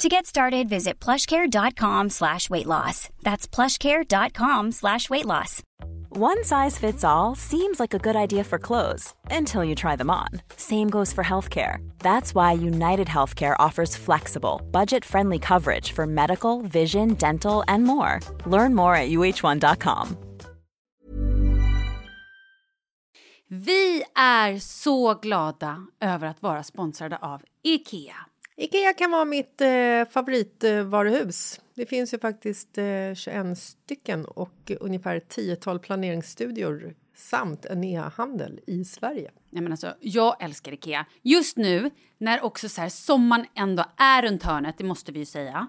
To get started, visit plushcare.com slash weight loss. That's plushcare.com slash weight loss. One size fits all seems like a good idea for clothes until you try them on. Same goes for healthcare. That's why United Healthcare offers flexible, budget friendly coverage for medical, vision, dental, and more. Learn more at uh1.com. Vi är så glada över att vara sponsrade av IKEA. Ikea kan vara mitt eh, favoritvaruhus. Det finns ju faktiskt eh, 21 stycken och ungefär ett tiotal planeringsstudior samt en e-handel i Sverige. Nej, men alltså, jag älskar Ikea. Just nu, när också så här, sommaren ändå är runt hörnet, det måste vi ju säga.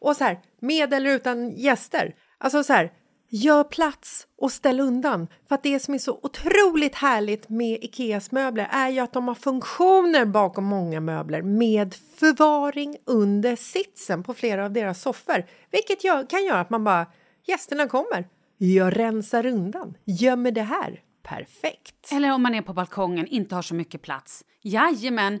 och så här med eller utan gäster. Alltså så här, gör plats och ställ undan. För att det som är så otroligt härligt med Ikeas möbler är ju att de har funktioner bakom många möbler med förvaring under sitsen på flera av deras soffor. Vilket gör, kan göra att man bara, gästerna kommer, jag rensar undan, gömmer det här. Perfekt! Eller om man är på balkongen, inte har så mycket plats. Jajamän,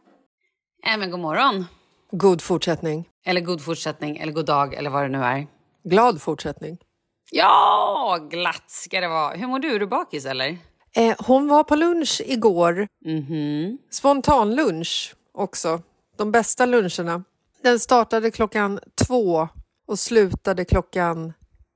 Äh, men god morgon. God fortsättning. Eller god fortsättning, eller god dag, eller vad det nu är. Glad fortsättning. Ja, glatt ska det vara. Hur mår du? Är du bakis eller? Eh, hon var på lunch igår. Mhm. Spontanlunch också. De bästa luncherna. Den startade klockan två och slutade klockan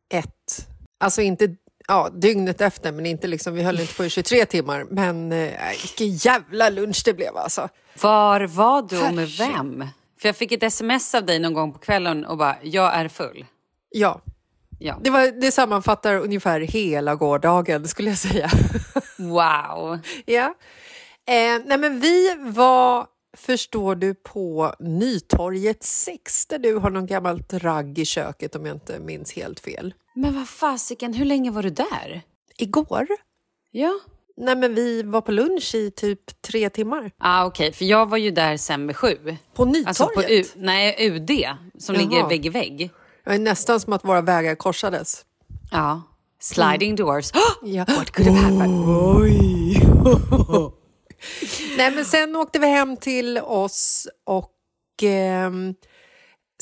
ett. Alltså inte ja, dygnet efter, men inte liksom, vi höll inte på i 23 timmar. Men eh, vilken jävla lunch det blev alltså. Var var du och med vem? För jag fick ett sms av dig någon gång på kvällen och bara, jag är full. Ja, Ja. det, var, det sammanfattar ungefär hela gårdagen skulle jag säga. Wow. Ja. Eh, nej men vi var, förstår du, på Nytorget 6 där du har någon gammalt ragg i köket om jag inte minns helt fel. Men vad fasiken, hur länge var du där? Igår? Ja. Nej men vi var på lunch i typ tre timmar. Ah, Okej, för jag var ju där sen med sju. På Nytorget? Alltså på U- nej, UD, som Jaha. ligger vägg i vägg. Det är nästan som att våra vägar korsades. Ja. Sliding doors. Ja. What could have happened? Nej men sen åkte vi hem till oss och ehm,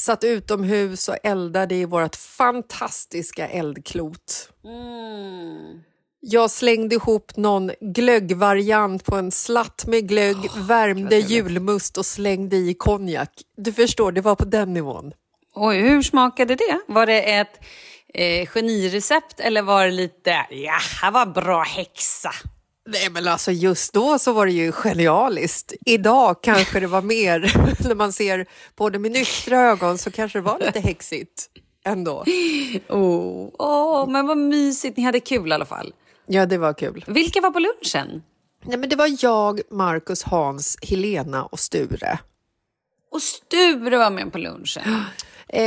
satt utomhus och eldade i vårt fantastiska eldklot. Mm. Jag slängde ihop någon glöggvariant på en slatt med glögg, värmde julmust och slängde i konjak. Du förstår, det var på den nivån. Oj, hur smakade det? Var det ett eh, genirecept eller var det lite, ja, här var bra häxa? Nej men alltså just då så var det ju genialiskt. Idag kanske det var mer, när man ser på det med nyktra ögon så kanske det var lite häxigt ändå. Åh, oh. men vad mysigt, ni hade kul i alla fall. Ja, det var kul. Vilka var på lunchen? Nej, men det var jag, Marcus, Hans, Helena och Sture. Och Sture var med på lunchen. Eh,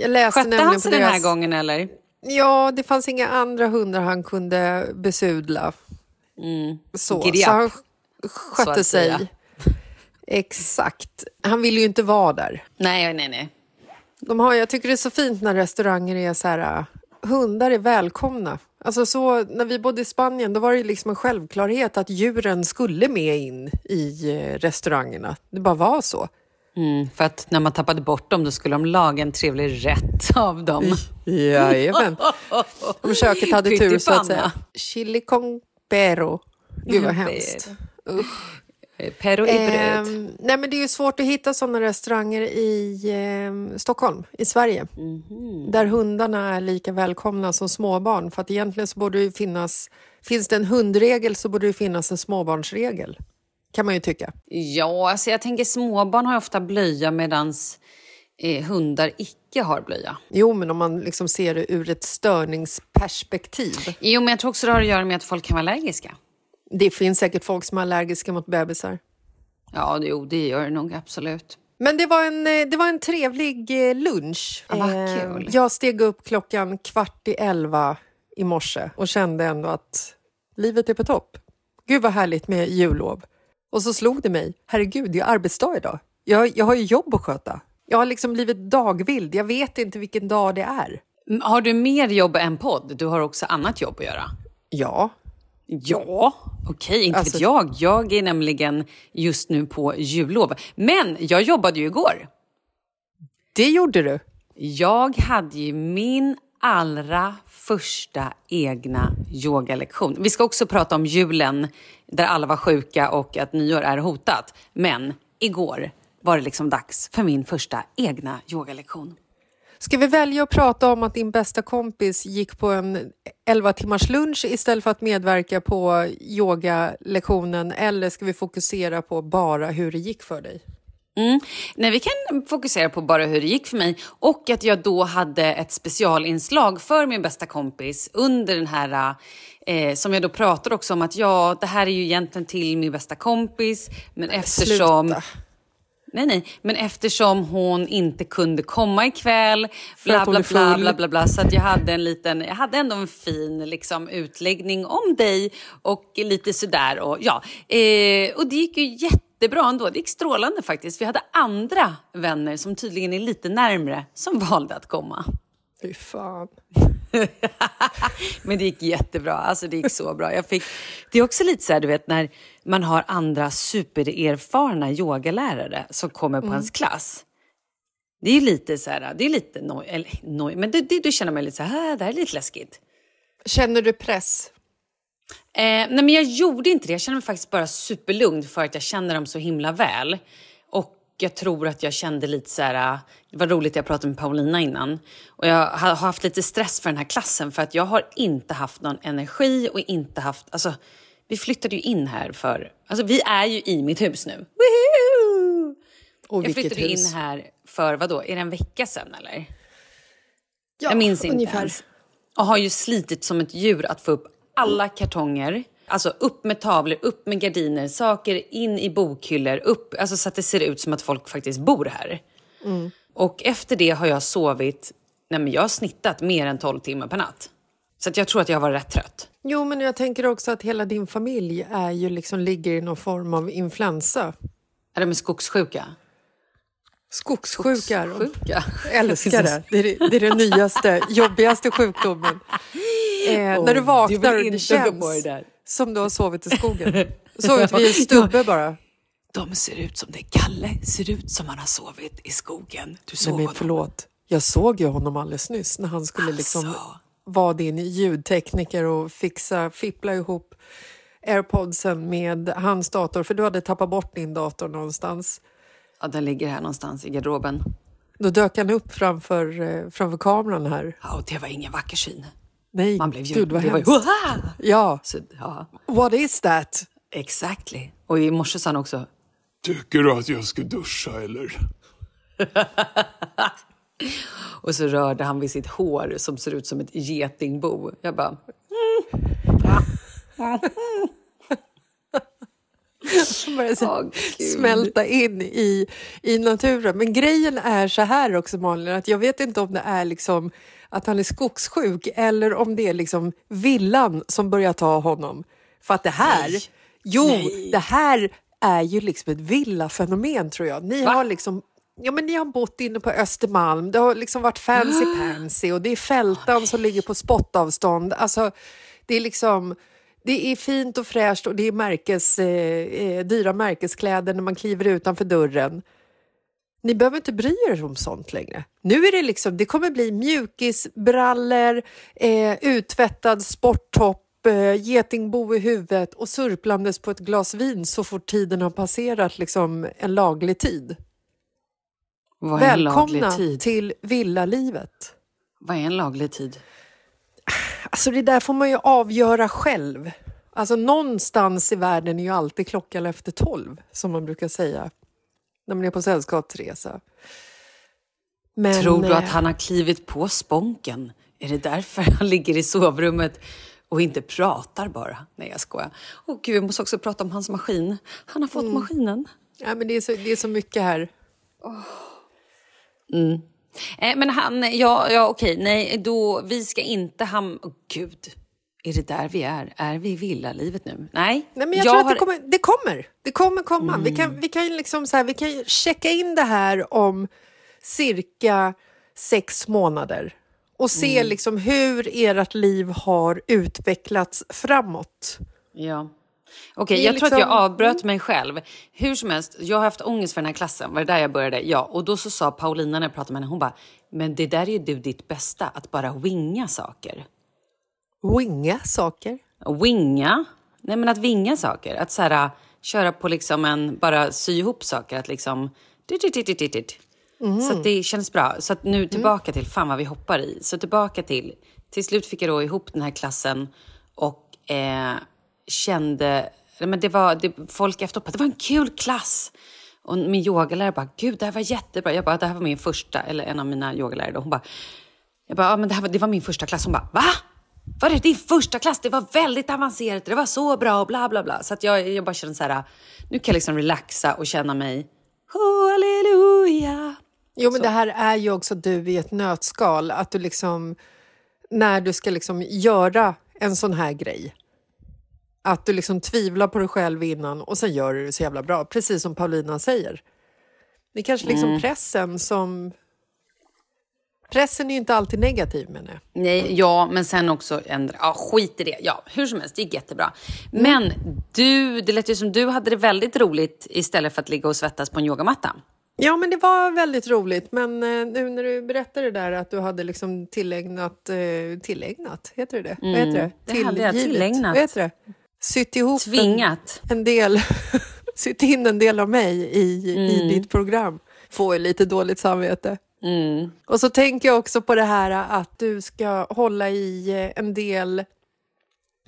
jag läste Skötte han sig den deras... här gången eller? Ja, det fanns inga andra hundar han kunde besudla. Så, Giddy så han så skötte sig. Exakt. Han ville ju inte vara där. Nej, nej, nej. De har, jag tycker det är så fint när restauranger är så här... äh, Hundar är välkomna. Alltså så, när vi bodde i Spanien då var det liksom en självklarhet att djuren skulle med in i eh, restaurangerna. Det bara var så. Mm, för att när man tappade bort dem då skulle de laga en trevlig rätt av dem. Jajamän. Om köket hade tur så att säga. Chili con perro. Gud vad hemskt. Perro i bröd. Ehm, nej men det är ju svårt att hitta sådana restauranger i ehm, Stockholm, i Sverige. Mhm. Där hundarna är lika välkomna som småbarn. För att egentligen så borde det ju finnas... Finns det en hundregel så borde det finnas en småbarnsregel. Kan man ju tycka. Ja, alltså jag tänker småbarn har ofta blöja medan eh, hundar icke har blöja. Jo, men om man liksom ser det ur ett störningsperspektiv. Jo, men jag tror också det har att göra med att folk kan vara allergiska. Det finns säkert folk som är allergiska mot bebisar. Ja, det- jo, det gör det nog absolut. Men det var en, eh, det var en trevlig eh, lunch. Ja, vad Eh, kul. Jag steg upp klockan kvart i elva i morse och kände ändå att livet är på topp. Gud vad härligt med jullov. Och så slog det mig, herregud, det är arbetsdag idag. Jag, jag har ju jobb att sköta. Jag har liksom blivit dagvild. Jag vet inte vilken dag det är. Har du mer jobb än podd? Du har också annat jobb att göra. Ja, Ja, okej, inte Alltså- vet jag. Jag är nämligen just nu på jullov. Men jag jobbade ju igår. det gjorde du. Jag hade ju min allra första egna yogalektion. Vi ska också prata om julen där alla var sjuka och att nyår är hotat. Men igår var det liksom dags för min första egna yogalektion. Ska vi välja att prata om att din bästa kompis gick på en 11 timmars lunch istället för att medverka på yogalektionen eller ska vi fokusera på bara hur det gick för dig? Mm. Nej, vi kan fokusera på bara hur det gick för mig och att jag då hade ett specialinslag för min bästa kompis under den här eh, som jag då pratade också om att ja, det här är ju egentligen till min bästa kompis men eftersom Sluta. Nej, nej, men eftersom hon inte kunde komma ikväll, bla bla bla, bla bla bla, så att jag hade en liten, jag hade ändå en fin liksom, utläggning om dig och lite sådär och ja, eh, och det gick ju jättebra ändå, det gick strålande faktiskt. Vi hade andra vänner som tydligen är lite närmre som valde att komma. Fy fan. Men det gick jättebra. Alltså det gick så bra. Jag fick, det är också lite så här, du vet, när man har andra supererfarna yogalärare som kommer på ens klass. Det är lite så här, det är lite noj, eller noj, men det, det, då känner man lite så här, "Ah, det här är lite läskigt. Känner du press? Eh, nej men jag gjorde inte det. Jag kände mig faktiskt bara superlugn för att jag känner dem så himla väl. Jag tror att jag kände lite så här... Det var roligt, jag pratade med Paulina innan. Och jag har haft lite stress för den här klassen för att jag har inte haft någon energi och inte haft... Alltså, vi flyttade ju in här för... Alltså vi är ju i mitt hus nu. Woohoo! Och Jag flyttade hus? in här för, vad då? är det en vecka sedan eller? Ja, jag minns inte ungefär. ens. Och har ju slitit som ett djur att få upp alla kartonger. Alltså upp med tavlor, upp med gardiner, saker in i bokhyllor, upp, alltså så att det ser ut som att folk faktiskt bor här. Mm. Och efter det har jag sovit, nej men jag har snittat mer än 12 timmar per natt. Så att jag tror att jag var rätt trött. Jo, men jag tänker också att hela din familj är ju liksom, ligger i någon form av influensa. Är de skogssjuka? Skogssjuka är de. Sjuka? Jag älskar det. Det är, det- det är den nyaste, jobbigaste sjukdomen. Eh, när du vaknar du och vill det inte gå känns på det där. Som du har sovit i skogen. Sovit vid en stubbe bara. De ser ut som det. Kalle ser ut som han har sovit i skogen. Du Nej, såg men honom. förlåt. Jag såg ju honom alldeles nyss när han skulle liksom Alltså. vara din ljudtekniker och fixa, fippla ihop airpodsen med hans dator. För du hade tappat bort din dator någonstans. Ja, den ligger här någonstans i garderoben. Då dök han upp framför, eh, framför kameran här. Ja, och det var ingen vacker syn. Nej, Man blev ju... gud vad det var ju hemskt. Ja, Så, ja, what is that? exactly. Och i morse sa han också... Tycker du att jag ska duscha eller? Och så rörde han vid sitt hår som ser ut som ett getingbo. Jag bara... Mm. börjar så smälta in i, i naturen. Men grejen är så här också Malin, att jag vet inte om det är liksom att han är skogssjuk eller om det är liksom villan som börjar ta honom. För att det här, Nej. jo, Nej. det här är ju liksom ett villafenomen tror jag. Ni Va? har liksom Ja, men ni har bott inne på Östermalm, det har liksom varit fancy pansy och det är fältan som ligger på spottavstånd. Alltså, det är liksom... Det är fint och fräscht och det är märkes, eh, eh, dyra märkeskläder när man kliver utanför dörren. Ni behöver inte bry er om sånt längre. Nu är det liksom, det kommer bli mjukisbrallor, eh, uttvättad sporttopp, eh, getingbo i huvudet och surplandes på ett glas vin så fort tiden har passerat liksom en laglig tid. Vad är en Välkomna laglig tid? till villalivet. Vad är en laglig tid? Alltså det där får man ju avgöra själv. Alltså någonstans i världen är ju alltid klockan efter tolv, som man brukar säga när man är på sällskapsresa. Men, Tror du att eh, han har klivit på sponken? Är det därför han ligger i sovrummet och inte pratar bara? Nej, jag skojar. Åh gud, jag måste också prata om hans maskin. Han har fått Mm. maskinen. Ja, men det, är så, det är så mycket här. Eh, men han, ja, ja okej, nej, då, vi ska inte ham... Åh gud, är det där vi är? Är vi i villalivet nu? Nej. Nej, men jag, tror att har- Mm. det kommer, det kommer. Det kommer komma. Vi kan, vi kan, liksom så här, vi kan checka in det här om cirka sex månader och se Mm. liksom hur ert liv har utvecklats framåt. Ja. Okej, är jag tror att jag liksom- avbröt mig själv. Hur som helst, jag har haft ångest för den här klassen. Var det där jag började? Ja. Och då så sa Paulina när jag pratade med henne, hon bara, men det där är ju du ditt bästa, att bara winga saker. Winga saker. Winga? Nej men att vinga saker. Att så här, köra på liksom en, bara sy ihop saker. Att liksom... dit. Så att det känns bra. Så att nu tillbaka till, fan vad vi hoppar i. Så tillbaka till, till slut fick jag då ihop den här klassen och eh, kände, men det var, det, folk efteråt bara, det var en kul klass. Och min yogalärare bara, gud det här var jättebra. Jag bara, det här var min första, eller en av mina yogalärare då. Hon bara, jag bara, ja, men det, här var, det var min första klass. Hon bara, va? Var det din första klass? Det var väldigt avancerat, det var så bra och bla bla bla. Så att jag, jag bara kände så här, nu kan jag liksom relaxa och känna mig, halleluja. Jo, men det här är ju också du i ett nötskal. Att du liksom, när du ska liksom göra en sån här grej, att du liksom tvivlar på dig själv innan och sen gör du det så jävla bra. Precis som Paulina säger. Det är kanske liksom pressen som... Pressen är inte alltid negativ menar jag. Nej, ja, men sen också ändra. Ja, skit i det. Ja, hur som helst, det gick jättebra. Men du, det lät ju som du hade det väldigt roligt istället för att ligga och svettas på en yogamatta. Ja, men det var väldigt roligt. Men eh, nu när du berättade det där att du hade liksom tillägnat... Eh, tillägnat? Heter det det? Vad heter det? Mm, det hade jag, tillägnat. Vad heter det? Sytt ihop en, Tvingat. en del... sytt in en del av mig i, i ditt program. Får ju lite dåligt samvete. Mm. Och så tänker jag också på det här att du ska hålla i eh, en del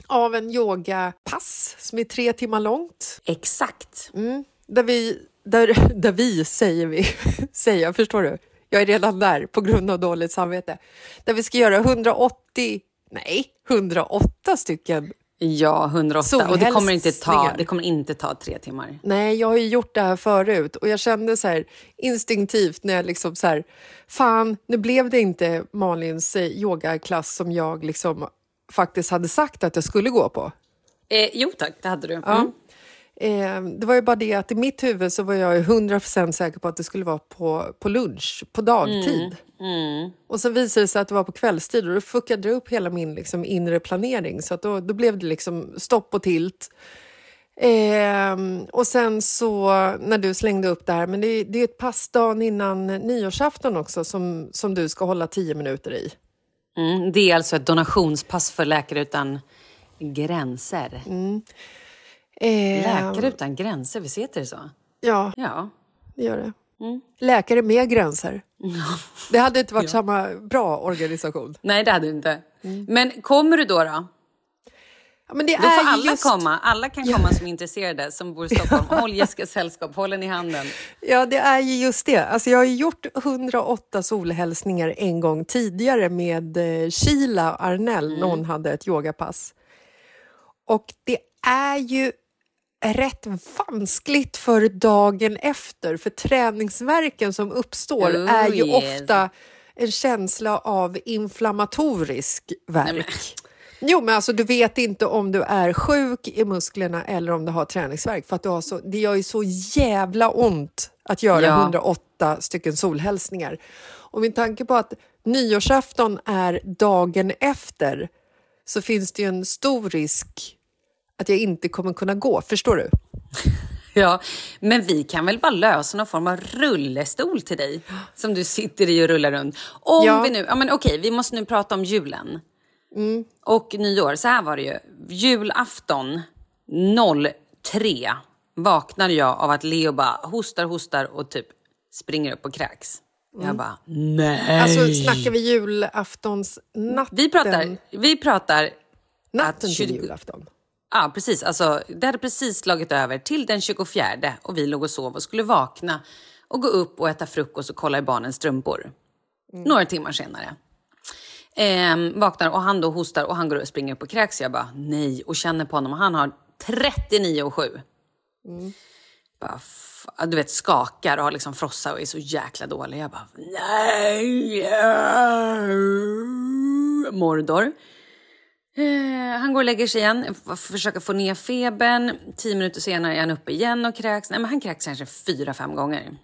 av en yogapass som är tre timmar långt. Exakt. Mm. Där vi, där, där vi säger vi, säger förstår du? Jag är redan där på grund av dåligt samvete. Där vi ska göra 180, nej, 108 stycken. Ja, 108. Och det kommer, inte ta, det kommer inte ta tre timmar. Nej, jag har ju gjort det här förut och jag kände så här instinktivt när jag liksom så här, fan, nu blev det inte Malins eh, yogaklass som jag liksom faktiskt hade sagt att jag skulle gå på. Eh, jo tack, det hade du. Mm. Ja. Eh, det var ju bara det att i mitt huvud så var jag ju 100% säker på att det skulle vara på, på lunch, på dagtid. Och så visade det sig att det var på kvällstid och då fuckade det upp hela min liksom, inre planering. Så att då, då blev det liksom stopp och tilt. Ehm, och sen så när du slängde upp det här, men det, det är ett pass dagen innan nyårsafton också som, som du ska hålla 10 minuter i. Mm, det är alltså ett donationspass för Läkare utan gränser. Ehm, Läkare utan gränser, visst heter det så? Ja, Ja. det gör det. Läkare med gränser. Det hade inte varit Ja. samma bra organisation. Nej, det hade du inte. Men kommer du då? då? Ja, men det Då får är alla just, komma. Alla kan komma som är intresserade, som bor i Stockholm. Håll Jessicas sällskap, håll den i handen. Ja, det är ju just det. Alltså, jag har gjort 108 solhälsningar en gång tidigare med eh, Sheila Arnell när hon hade ett yogapass. Och det är ju rätt vanskligt för dagen efter, för träningsverken som uppstår Oh, är ju yes. ofta en känsla av inflammatorisk värk. Jo, men alltså du vet inte om du är sjuk i musklerna eller om du har träningsvärk för att du har så, det gör ju så jävla ont att göra Ja. 108 stycken solhälsningar. Och med tanke på att nyårsafton är dagen efter så finns det ju en stor risk att jag inte kommer kunna gå. Förstår du? Ja, men vi kan väl bara lösa någon form av rullestol till dig som du sitter i och rullar runt. Om Ja. vi nu, ja men okej, vi måste nu prata om julen. Och nyår, så här var det ju. Julafton 03 vaknade jag av att Leo bara hostar, hostar och typ springer upp och kräks. Jag bara, nej. Alltså snackar vi julaftonsnatten? vi pratar, vi pratar Natten att till 20 julafton? Ja, precis. Alltså, det hade precis slagit över till den 24 och vi låg och sov och skulle vakna och gå upp och äta frukost och kolla i barnens strumpor. Några timmar senare. Ehm, vaknar och han då hostar och han går och springer upp och kräks. Jag bara nej och känner på honom och han har 39 och 7. Bara, f- du vet skakar och har liksom frossa och är så jäkla dålig. Jag bara nej. Mordor. Eh, han går och lägger sig igen, försöker få ner febern. Tio minuter senare är han uppe igen och kräks. Nej, men han kräks kanske fyra, fem gånger.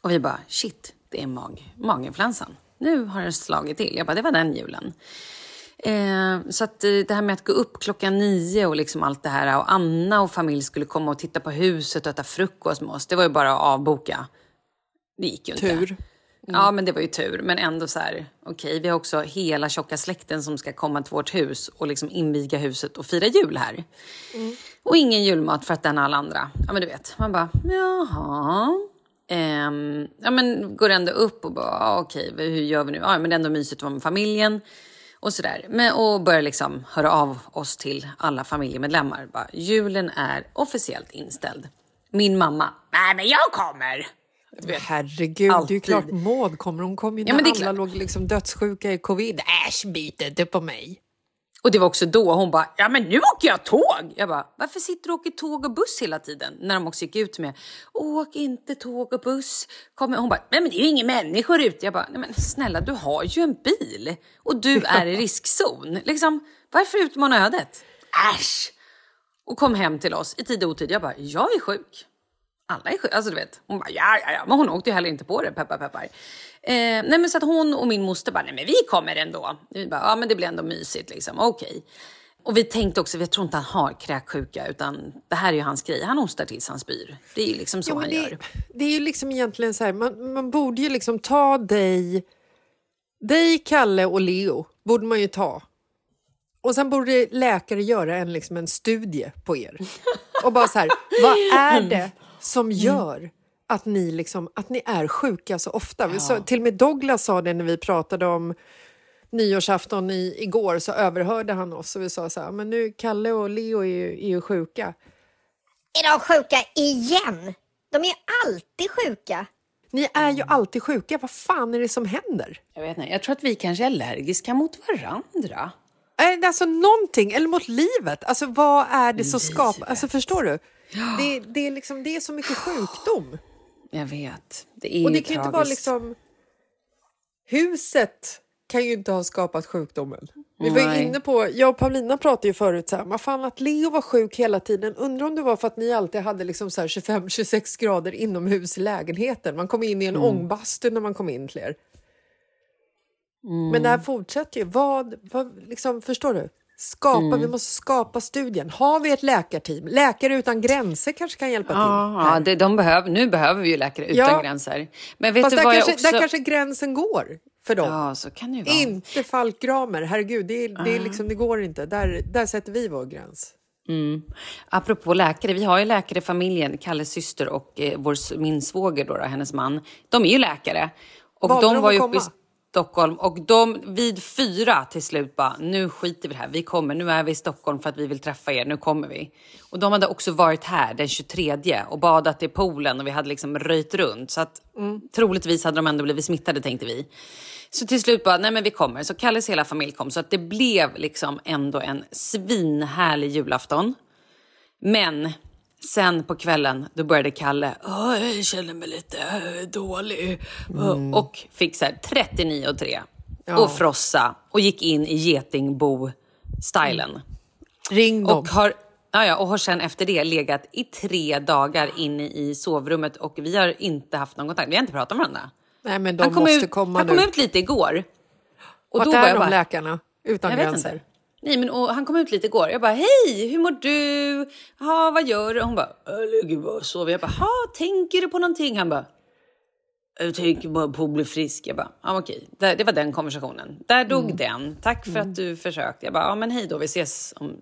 Och vi bara, shit, det är mag maginfluensan. Nu har den slagit till. Jag bara, det var den julen. Eh, så att eh, det här med att gå upp klockan nio och liksom allt det här och Anna och familj skulle komma och titta på huset och äta frukost med oss. Det var ju bara att avboka. Det gick ju inte. Tur. Ja, men det var ju tur. Men ändå så här, okej, vi har också hela tjocka släkten som ska komma till vårt hus och liksom inviga huset och fira jul här. Och ingen julmat för att den har alla andra. Ja, men du vet, man bara, jaha. Ehm, ja, men går ändå upp och bara, ah, okej, hur gör vi nu? Ja, men det är ändå mysigt att vara med familjen. Och sådär. Men, och börjar liksom höra av oss till alla familjemedlemmar. Bara, julen är officiellt inställd. Min mamma, nej men jag kommer. Herregud, det är ju Alltid. klart Maud kommer. Hon kom ju Ja, när är alla klart. låg liksom dödssjuka i covid. Äsch, bit inte på mig. Och det var också då hon bara, ja men nu åker jag tåg. Jag bara, varför sitter du och åker tåg och buss hela tiden? När de också gick ut med, åk inte tåg och buss. Kom, hon bara, nej men det är ju inga människor ute. Jag bara, nej men snälla du har ju en bil. Och du är i riskzon. Liksom, varför utmana ödet? Äsch! Och kom hem till oss i tid och otid. Jag bara, jag är sjuk. Alla är sjuka. Alltså du vet, hon bara ja, ja, ja. Men hon åkte ju heller inte på det, peppar peppar. Eh, nej men så att hon och min moster bara, nej men vi kommer ändå. Vi bara, ja men det blir ändå mysigt liksom, okej. Och vi tänkte också, vi tror inte han har kräksjuka utan det här är ju hans grej. Han hostar tills han spyr. Det är ju liksom så Jo, han det, gör. det är ju liksom egentligen så här, man, man borde ju liksom ta dig, dig, Kalle och Leo, borde man ju ta. Och sen borde läkare göra en, liksom en studie på er. Och bara så här, vad är det som gör att ni, liksom, att ni är sjuka så ofta? Vi sa, till och med Douglas sa det när vi pratade om nyårsafton i, igår, så överhörde han oss och vi sa så här, men nu Kalle och Leo är ju, är ju sjuka. Är de sjuka igen? De är ju alltid sjuka. Ni är ju alltid sjuka, vad fan är det som händer? Jag vet inte, jag tror att vi kanske är allergiska mot varandra. Alltså någonting, eller mot livet. Alltså vad är det som skapar... Alltså förstår du? Det, det, är liksom, det är så mycket sjukdom. Jag vet, det är Och det kan ju inte vara tragiskt. liksom... Huset kan ju inte ha skapat sjukdomen. Vi var inne på, jag och Paulina pratade ju förut så här, vad fan att Leo var sjuk hela tiden. Undrar om det var för att ni alltid hade liksom så här 25-26 grader inomhus i lägenheten. Man kom in i en Mm. ångbastu när man kom in till er. Men det här fortsätter ju. Vad, vad liksom, förstår du? Skapa, Mm. Vi måste skapa studien. Har vi ett läkarteam? Läkare utan gränser kanske kan hjälpa till. Ja, det, de behöver, nu behöver vi ju läkare utan Ja. gränser. Men vet Fast du där vad kanske, jag också... där kanske gränsen går för dem. Ja, så kan det ju vara. Inte Falkgramer, herregud, det, är, det, är liksom, det går inte. Där, där sätter vi vår gräns. Apropå läkare, vi har ju läkare i familjen, Kalles syster och eh, vår, min svåger, då, då, hennes man. De är ju läkare. Och Valde de de var att ju komma? Stockholm och de vid fyra till slut bara, nu skiter vi det här, vi kommer, nu är vi i Stockholm för att vi vill träffa er, nu kommer vi. Och de hade också varit här den 23 och badat i poolen och vi hade liksom röjt runt. Så att troligtvis hade de ändå blivit smittade tänkte vi. Så till slut bara, nej men vi kommer. Så Kalles hela familj kom. Så att det blev liksom ändå en svinhärlig julafton. Men sen på kvällen, då började Kalle, "Åh, jag känner mig lite äh, dålig. Och fick så här 39 och 3. Och frossa. Och gick in i getingbo-stylen. Ring dem. Och har, ja, ja, och har sen efter det legat i tre dagar inne i sovrummet och vi har inte haft någon kontakt. Vi har inte pratat med varandra. Nej, men de han kom, måste ut, komma han nu. kom ut lite igår. Och Vart då är de bara, läkarna? Utan Jag gränser. Nej, men och han kom ut lite igår. Jag bara, hej, hur mår du? Ja, vad gör du? Hon bara, jag ligger bara och sover. Jag bara, ha, tänker du på någonting? Han bara, jag tänker bara på att bli frisk. Jag bara, ja okej. Det, det var den konversationen. Där dog Mm. den. Tack för att du försökte. Jag bara, ja men hej då, vi ses om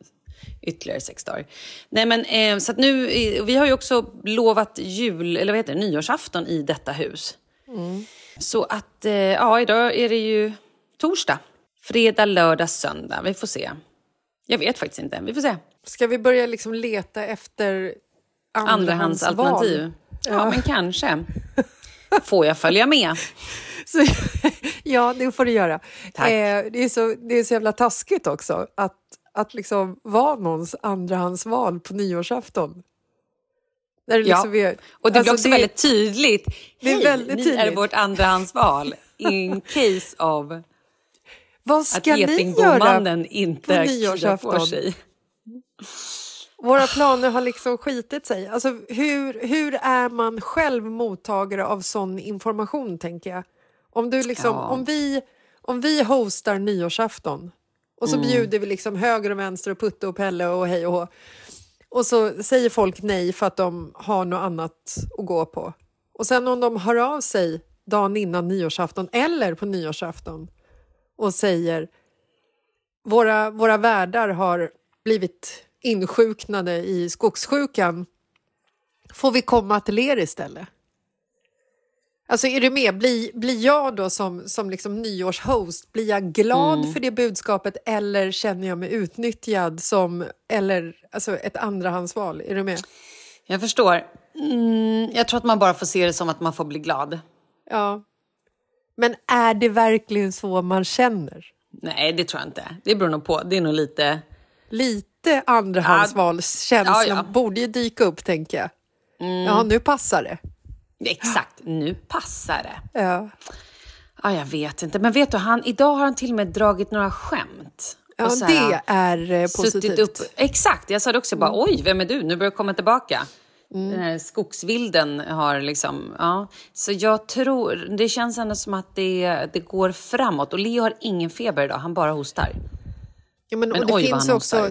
ytterligare sex dagar. Nej men eh, så nu, vi har ju också lovat jul, eller vad heter det, nyårsafton i detta hus. Mm. Så att, eh, ja idag är det ju torsdag. Fredag, lördag, söndag. Vi får se. Jag vet faktiskt inte. Vi får se. Ska vi börja liksom leta efter? Andrahandsalternativ. Ja, men kanske. Får jag följa med? Så, ja, det får du göra. Tack. Eh, det, är så, det är så jävla taskigt också att, att liksom vara någons andrahandsval på nyårsafton. När det Ja. liksom är, Och det blir alltså också väldigt tydligt. det är Hej, väldigt ni är tydligt. vårt andrahandsval. In case of Vad att ska göra? getingbomannen inte nyårsafton? på sig. Våra planer har liksom skitit sig. Alltså, hur, hur är man själv mottagare av sån information, tänker jag? Om, du liksom, Ja. om, vi, om vi hostar nyårsafton och så Mm. bjuder vi liksom höger och vänster och Putte och Pelle och hej och hå. Och så säger folk nej för att de har något annat att gå på. Och sen om de hör av sig dagen innan nyårsafton eller på nyårsafton och säger våra, våra värdar har blivit insjuknade i skogssjukan. Får vi komma till er istället? Alltså är du med? Blir, blir jag då som, som liksom nyårshost, blir jag glad för det budskapet eller känner jag mig utnyttjad som, eller alltså ett andrahandsval? Är du med? Jag förstår. Mm, jag tror att man bara får se det som att man får bli glad. Ja. Men är det verkligen så man känner? Nej, det tror jag inte. Det beror nog på. Det är nog lite... Lite andrahandsvalskänslan Ja, ja. borde ju dyka upp, tänker jag. Ja, nu passar det. Exakt, nu passar det. Ja. Ja, jag vet inte. Men vet du, han, idag har han till och med dragit några skämt. Ja, Och så här, det är eh, positivt. upp. Exakt, jag sa det också. Bara, Oj, vem är du? Nu börjar jag komma tillbaka. Mm. Den här skogsvilden har liksom... Ja. Så jag tror... Det känns ändå som att det, det går framåt. Och Leo har ingen feber idag, han bara hostar. Ja, men, Men och det oj, finns också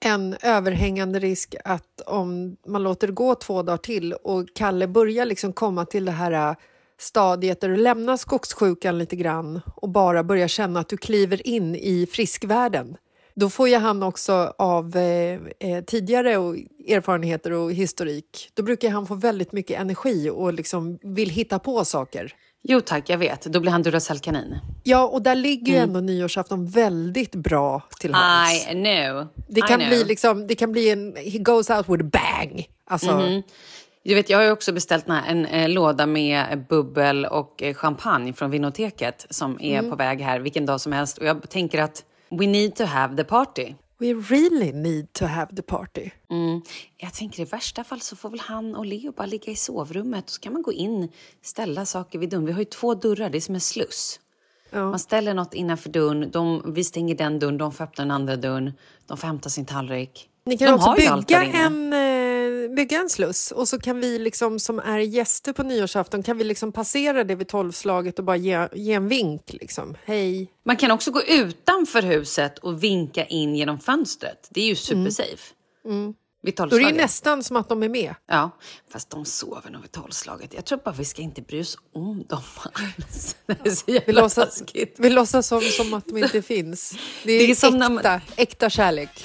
en överhängande risk att om man låter det gå två dagar till och Kalle börjar liksom komma till det här äh, stadiet där du lämnar skogssjukan lite grann och bara börjar känna att du kliver in i friskvärlden. Då får ju han också av eh, eh, tidigare och erfarenheter och historik, då brukar han få väldigt mycket energi och liksom vill hitta på saker. Jo tack, jag vet. Då blir han Duracellkanin. Ja, och där ligger Mm. ju ändå nyårsafton väldigt bra till hands. I know. Det kan, know. bli liksom, det kan bli en he goes out with a bang. Alltså, Mhm. Du vet, jag har ju också beställt en, en, eh, låda med bubbel och eh, champagne från Vinoteket som är Mm. på väg här vilken dag som helst. Och jag tänker att we need to have the party. We really need to have the party. Mm. Jag tänker i värsta fall så får väl han och Leo bara ligga i sovrummet och så kan man gå in, ställa saker vid dörren. Vi har ju två dörrar, det är som en sluss. Man ställer något innanför dörren, de, vi stänger den dörren, de får öppna den andra dörren, de får hämta sin tallrik. Ni kan de också bygga en, eh, bygga en sluss och så kan vi liksom, som är gäster på nyårsafton kan vi liksom passera det vid tolvslaget och bara ge, ge en vink. Liksom. Hej. Man kan också gå utanför huset och vinka in genom fönstret. Det är ju supersafe. Vid Mm. Då är det nästan som att de är med. Ja, fast de sover nog vid tolvslaget. Jag tror bara vi ska inte bry oss om dem alls. Det är så Vi jävla låtsas, taskigt. vi låtsas som, som att de inte finns. Det är, Det är äkta, man- äkta kärlek.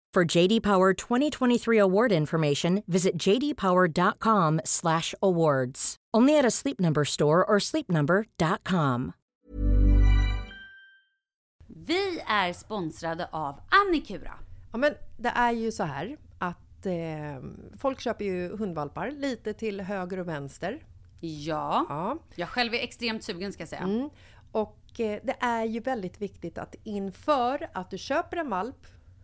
For JD Power 2023 award information, visit jdpower.com/awards. Only at a Sleep Number store or sleepnumber.com. Vi är sponsrade av Annikura. Ja, men det är ju så här att eh, folk köper ju hundvalpar lite till höger och vänster. Ja, Ja. jag själv är extremt sugen ska jag säga. Mm. Och eh, det är ju väldigt viktigt att inför att du köper en valp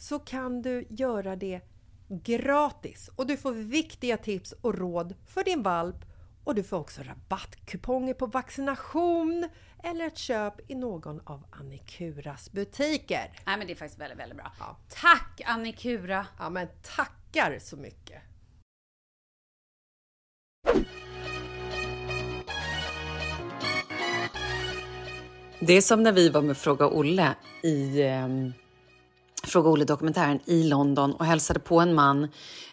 så kan du göra det gratis och du får viktiga tips och råd för din valp och du får också rabattkuponger på vaccination eller ett köp i någon av Annikuras butiker. Nej men det är faktiskt väldigt, väldigt bra. Ja. Tack Annikura! Ja men tackar så mycket! Det är som när vi var med Fråga Olle i ehm, Fråga Olle-dokumentären i London och hälsade på en man.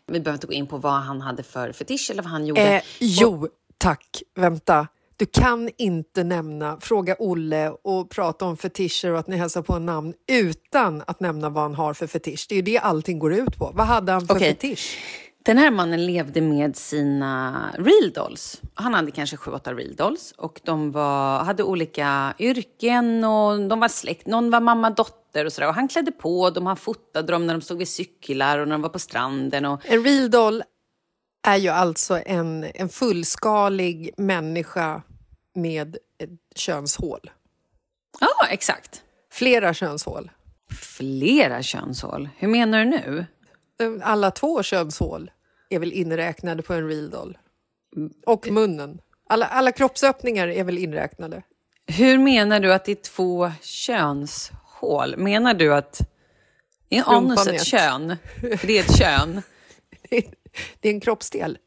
Vi behöver inte gå in på vad han hade för fetisch eller vad han gjorde. Eh, jo, tack. Vänta. Du kan inte nämna Fråga Olle och prata om fetischer och att ni hälsar på en namn utan att nämna vad han har för fetisch. Det är ju det allting går ut på. Vad hade han för Okej. fetisch? Den här mannen levde med sina real dolls. Han hade kanske sju, åtta real dolls. Och de var, hade olika yrken och de var släkt. Någon var mamma, dotter och sådär. Och han klädde på dem, han fotade dem när de stod vid cyklar och när de var på stranden. Och... En real doll är ju alltså en, en fullskalig människa med ett könshål. Ja, exakt. Flera könshål. Flera könshål? Hur menar du nu? Alla två könshål är väl inräknade på en real doll. Och munnen. Alla, alla kroppsöppningar är väl inräknade. Hur menar du att det är två könshål? Menar du att... Är anus ett kön? Det är ett kön. det är en kroppsdel.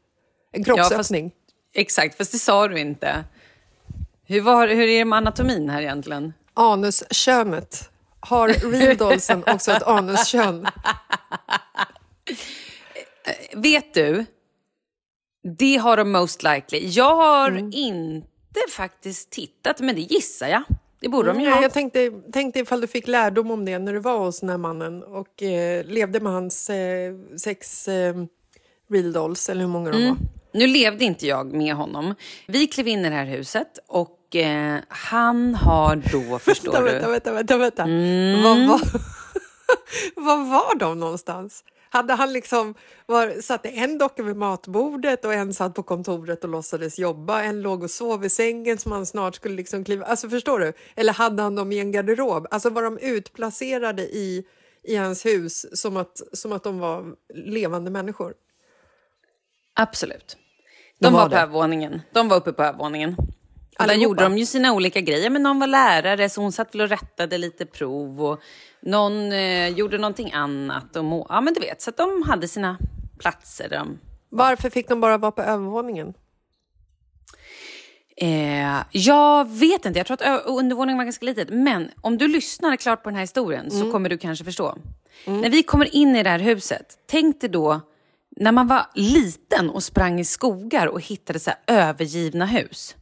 En kroppsöppning. Ja, fast, exakt, fast det sa du inte. Hur, var, hur är det med anatomin här egentligen? Anuskönet. Har real dollsen också ett anuskön? Vet du? Det har de most likely. Jag har mm. inte faktiskt tittat, men det gissar jag. Det borde de ju mm, ha. Jag tänkte, tänkte ifall du fick lärdom om det när du var hos den här mannen och eh, levde med hans eh, sex eh, real dolls, eller hur många mm. de var. Nu levde inte jag med honom. Vi klev in i det här huset och eh, han har då, förstår vänta, du... Vänta, vänta, vänta. Mm. Var, var, var var de någonstans? Hade han liksom var, satte en docka vid matbordet och en satt på kontoret och låtsades jobba. En låg och sov i sängen som han snart skulle liksom kliva... Alltså förstår du? Eller hade han dem i en garderob? Alltså var de utplacerade i, i hans hus som att, som att de var levande människor? Absolut. De, de var, var på övervåningen. De var uppe på övervåningen. Där gjorde de ju sina olika grejer, men någon var lärare så hon satt väl och rättade lite prov och någon eh, gjorde någonting annat. Och må- ja, men du vet, så att de hade sina platser. De... Varför fick de bara vara på övervåningen? Eh, jag vet inte, jag tror att undervåningen var ganska litet. Men om du lyssnar klart på den här historien mm. så kommer du kanske förstå. Mm. När vi kommer in i det här huset, tänk dig då när man var liten och sprang i skogar och hittade så övergivna hus.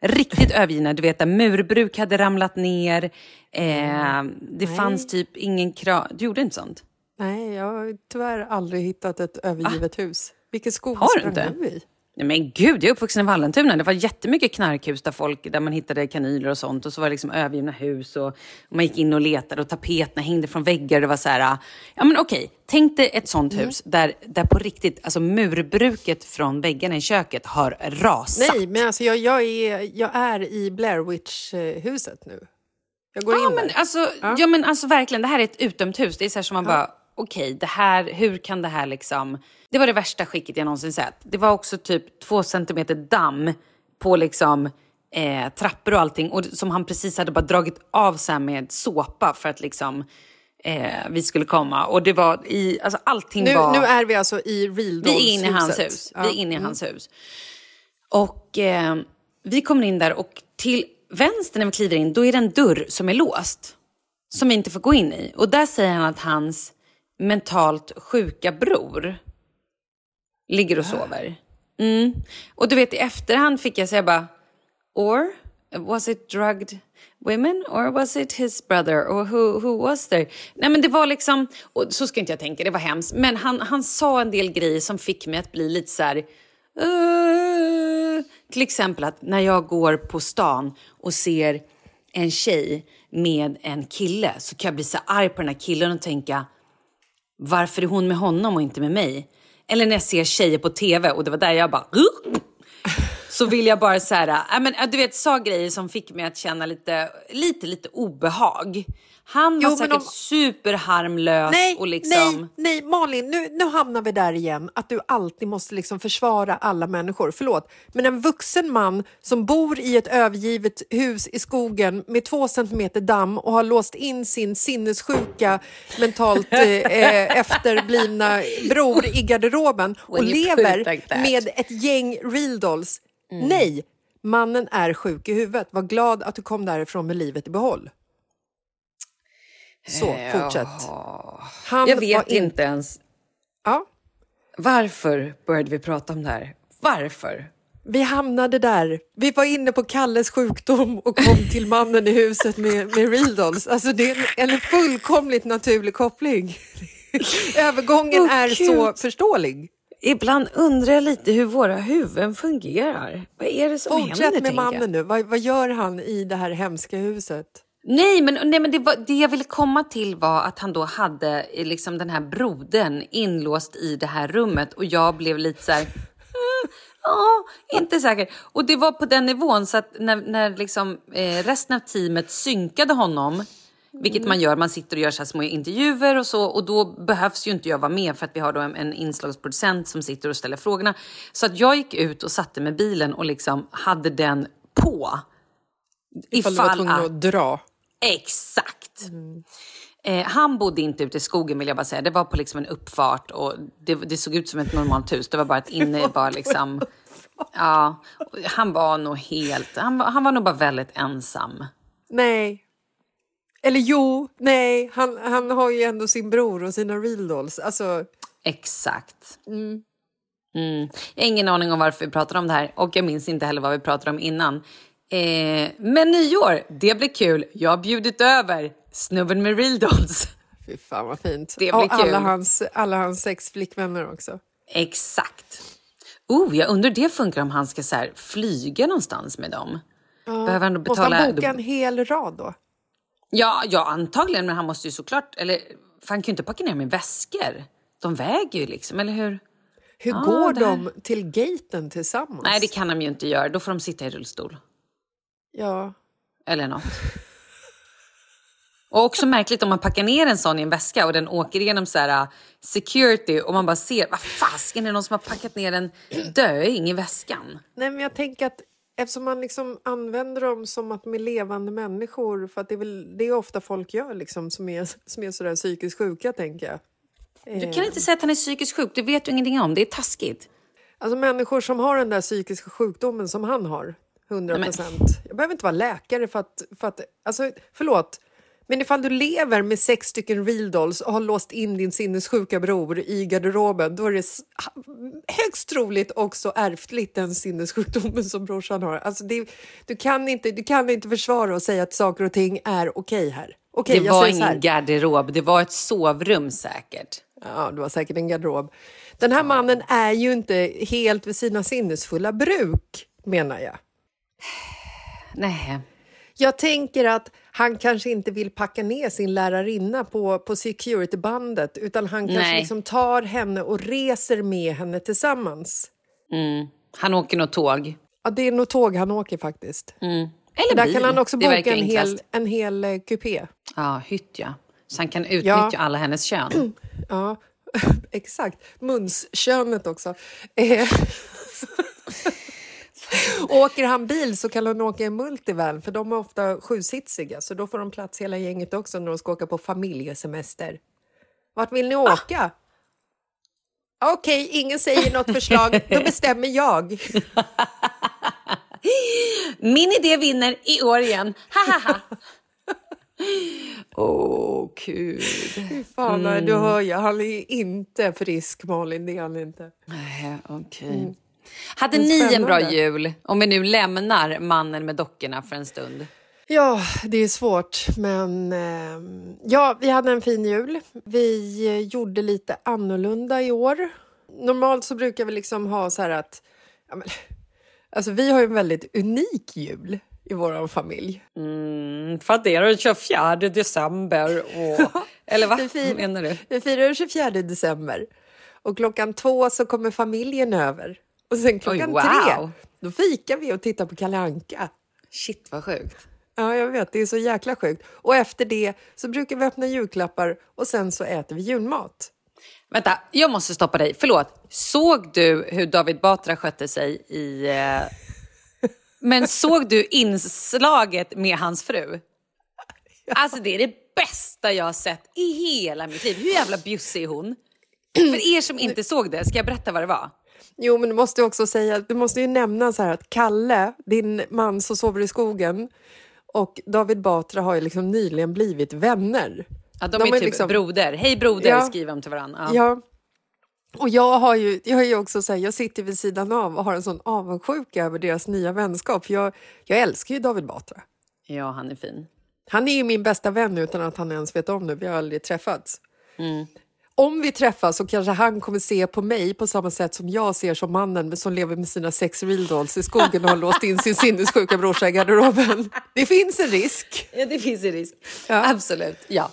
Riktigt övergivna, du vet där murbruk hade ramlat ner. Eh, det Nej. fanns typ ingen krav. Du gjorde inte sånt? Nej, jag har tyvärr aldrig hittat ett övergivet ah. hus. Vilken skog har sprang du i? Men gud, jag är uppvuxen i Vallentuna. Det var jättemycket knarkhus där, folk, där man hittade kanyler och sånt. Och så var det liksom övergivna hus och, och man gick in och letade och tapeterna hängde från väggar. Det var så här, ja men okej, tänk dig ett sånt mm. hus där, där på riktigt, alltså murbruket från väggarna i köket har rasat. Nej, men alltså jag, jag, är, jag är i Blair Witch-huset nu. Jag går ja, in men där. Alltså, ja. ja. men alltså verkligen, det här är ett utdömt hus. Det är så här som man ja. bara, okej, okay, hur kan det här liksom... Det var det värsta skicket jag någonsin sett. Det var också typ två centimeter damm på liksom eh, trappor och allting. Och som han precis hade bara dragit av sig med såpa för att liksom eh, vi skulle komma. Och det var i, alltså allting nu, var... Nu är vi alltså i Real Vi är inne i hans hus. Ja. Vi är inne i mm. hans hus. Och eh, vi kommer in där och till vänster när vi kliver in, då är det en dörr som är låst. Som vi inte får gå in i. Och där säger han att hans mentalt sjuka bror ligger och sover. Mm. Och du vet, i efterhand fick jag säga bara, or was it drugged women or was it his brother or who, who was there? Nej men det var liksom, och så ska inte jag tänka, det var hemskt. Men han, han sa en del grejer som fick mig att bli lite så här, uh, till exempel att när jag går på stan och ser en tjej med en kille så kan jag bli så arg på den här killen och tänka, varför är hon med honom och inte med mig? Eller när jag ser tjejer på tv och det var där jag bara... Så vill jag bara så här, äh, men, du vet, sa grejer som fick mig att känna lite, lite, lite obehag. Han var jo, säkert om... superharmlös nej, och liksom... Nej, nej, Malin, nu, nu hamnar vi där igen. Att du alltid måste liksom försvara alla människor. Förlåt, men en vuxen man som bor i ett övergivet hus i skogen med två centimeter damm och har låst in sin sinnessjuka, mentalt eh, efterblivna bror i garderoben och lever med ett gäng real dolls. Mm. Nej, mannen är sjuk i huvudet. Var glad att du kom därifrån med livet i behåll. Så, eh, fortsätt. Han jag vet in... inte ens. Ja. Varför började vi prata om det här? Varför? Vi hamnade där. Vi var inne på Kalles sjukdom och kom till mannen i huset med, med real dolls. Alltså det är en, en fullkomligt naturlig koppling. Övergången oh, är så förståelig. Ibland undrar jag lite hur våra huvuden fungerar. Vad är det som händer? Fortsätt med mannen nu. Vad, vad gör han i det här hemska huset? Nej, men, nej, men det, var, det jag ville komma till var att han då hade eh, liksom den här brodern inlåst i det här rummet och jag blev lite så här... "Mm, Ja, inte säker. Och det var på den nivån så att när, när liksom, eh, resten av teamet synkade honom, vilket man gör, man sitter och gör så små intervjuer och så och då behövs ju inte jag vara med för att vi har då en, en inslagsproducent som sitter och ställer frågorna. Så att jag gick ut och satte med bilen och liksom hade den på. Ifall du var tvungen att dra. Exakt. Eh, han bodde inte ute i skogen vill jag bara säga. Det var på liksom en uppfart och det, det såg ut som ett normalt hus. Det var bara att inne var liksom... Ja, han var nog helt... Han, var- han var nog bara väldigt ensam. Nej. Eller jo, nej. Han, han har ju ändå sin bror och sina real dolls. Alltså, Exakt. Mm. Jag har ingen aning om varför vi pratar om det här och jag minns inte heller vad vi pratade om innan. Eh, men nyår, det blir kul. Jag har bjudit över snubben med real dolls. fy fan vad fint. Det blir och alla kul. hans, alla hans sex flickvänner också. Exakt. Oh, jag undrar det funkar om han ska så här, flyga någonstans med dem. Behöver han då Måste betala... han boka en hel rad då? Ja, ja, antagligen, men han måste ju såklart... Eller, för han kan ju inte packa ner med väskor. De väger ju liksom, eller hur? Hur Ja, går de till gaten tillsammans? Nej, det kan de ju inte göra. Då får de sitta i rullstol. Ja. Eller något. Och också märkligt om man packar ner en sån i en väska och den åker igenom så här uh, security och man bara ser, vad fasken är det någon som har packat ner en döing i väskan? Nej, men jag tänker att eftersom man liksom använder dem som att de är levande människor, för att det är väl det är ofta folk gör liksom, som är, som är sådär psykiskt sjuka, tänker jag. Du kan inte säga att han är psykiskt sjuk, det vet du ingenting om, det är taskigt. Alltså människor som har den där psykiska sjukdomen som han har, 100 procent. Jag behöver inte vara läkare för att, för att... Alltså, förlåt. Men ifall du lever med sex stycken real dolls och har låst in din sinnessjuka bror i garderoben, då är det högst troligt också ärftligt den sinnessjukdomen som brorsan har. Alltså det, du, kan inte, du kan inte försvara och säga att saker och ting är okej här. Okej, det var ingen garderob, det var ett sovrum säkert. Ja, det var säkert en garderob. Den här mannen är ju inte helt vid sina sinnesfulla bruk, menar jag. Nej. Jag tänker att han kanske inte vill packa ner sin lärarinna på, på securitybandet utan han kanske Nej. liksom tar henne och reser med henne tillsammans. Mm. Han åker nog tåg. Ja, det är nog tåg han åker faktiskt. Mm. Eller Där bil. kan han också boka en hel, en hel eh, kupé. Ja, hytt ja. Så han kan utnyttja Ja. alla hennes kön. Ja, exakt. Munskönet också. Åker han bil så kan han åka i multivan för de är ofta sjusitsiga så då får de plats hela gänget också när de ska åka på familjesemester. Vart vill ni åka? Okej, ingen säger något förslag. Då bestämmer jag. Min idé vinner i år igen. Ha, ha, ha. Åh, kul. Fy Fan, nej, du hör ju, han är inte frisk Malin, det är han inte. Nej, okej. Hade ni en bra jul? Om vi nu lämnar mannen med dockorna för en stund. Ja, det är svårt, men ehm, ja, vi hade en fin jul. Vi eh, gjorde lite annorlunda i år. Normalt så brukar vi liksom ha så här att... Ja, men, alltså, vi har ju en väldigt unik jul i vår familj. Mm, för det är den 24 december. Och... Eller vad Vi fir- menar du? Vi firar den 24 december och klockan två så kommer familjen över. Och sen klockan Oj, tre, wow. då fikar vi och tittar på Kalle Anka. Shit, vad sjukt. Ja, jag vet. Det är så jäkla sjukt. Och efter det så brukar vi öppna julklappar och sen så äter vi julmat. Vänta, jag måste stoppa dig. Förlåt. Såg du hur David Batra skötte sig i... Eh... Men såg du inslaget med hans fru? Alltså det är det bästa jag har sett i hela mitt liv. Hur jävla bjussig är hon? För er som inte såg det, ska jag berätta vad det var? Jo, men du måste också säga, du måste ju nämna så här att Kalle, din man som sover i skogen och David Batra har ju liksom nyligen blivit vänner. Ja, de, De är är typ liksom- broder. Hej broder, Ja. skriver de till varandra. Ja. Ja. Och jag har ju, jag har ju också så här, jag sitter vid sidan av och har en sån avundsjuka över deras nya vänskap. Jag, jag älskar ju David Batra. ja, han är fin. Han är ju min bästa vän utan att han ens vet om det. Vi har aldrig träffats. Om vi träffas så kanske han kommer se på mig på samma sätt som jag ser som mannen som lever med sina sex real dolls i skogen och har låst in sin sinnessjuka brorsa i garderoben. Det finns en risk. Ja, det finns en risk. Ja. Absolut. Ja.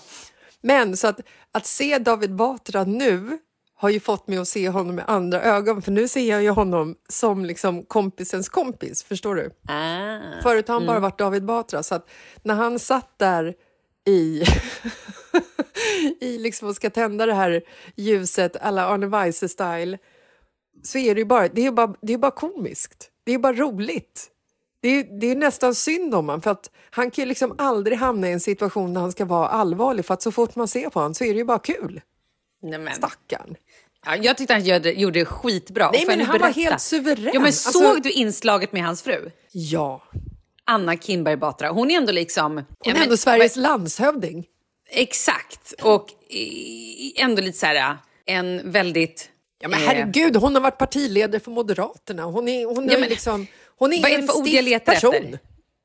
Men så att, att se David Batra nu har ju fått mig att se honom med andra ögon för nu ser jag ju honom som liksom kompisens kompis, förstår du? Ah. Förut har han bara varit David Batra så att när han satt där i, i liksom och ska tända det här ljuset alla Arne Weise-style så är det ju bara, det är bara, det är bara komiskt. Det är bara roligt. Det är, det är nästan synd om honom för att han kan ju liksom aldrig hamna i en situation där han ska vara allvarlig för att så fort man ser på honom så är det ju bara kul. Nej, men. Stackarn. Ja, jag tyckte han gjorde, gjorde det skitbra. Nej, men han var berätta? helt suverän. Ja, men Alltså- såg du inslaget med hans fru? Ja, Anna Kinberg Batra. Hon är ändå liksom... hon ja, är men- ändå Sveriges landshövding. Exakt. Och eh, ändå lite så här, en väldigt... Ja, men eh, herregud, hon har varit partiledare för Moderaterna. Hon är, hon Ja, är men- liksom... Hon är är en stiff letar person. efter?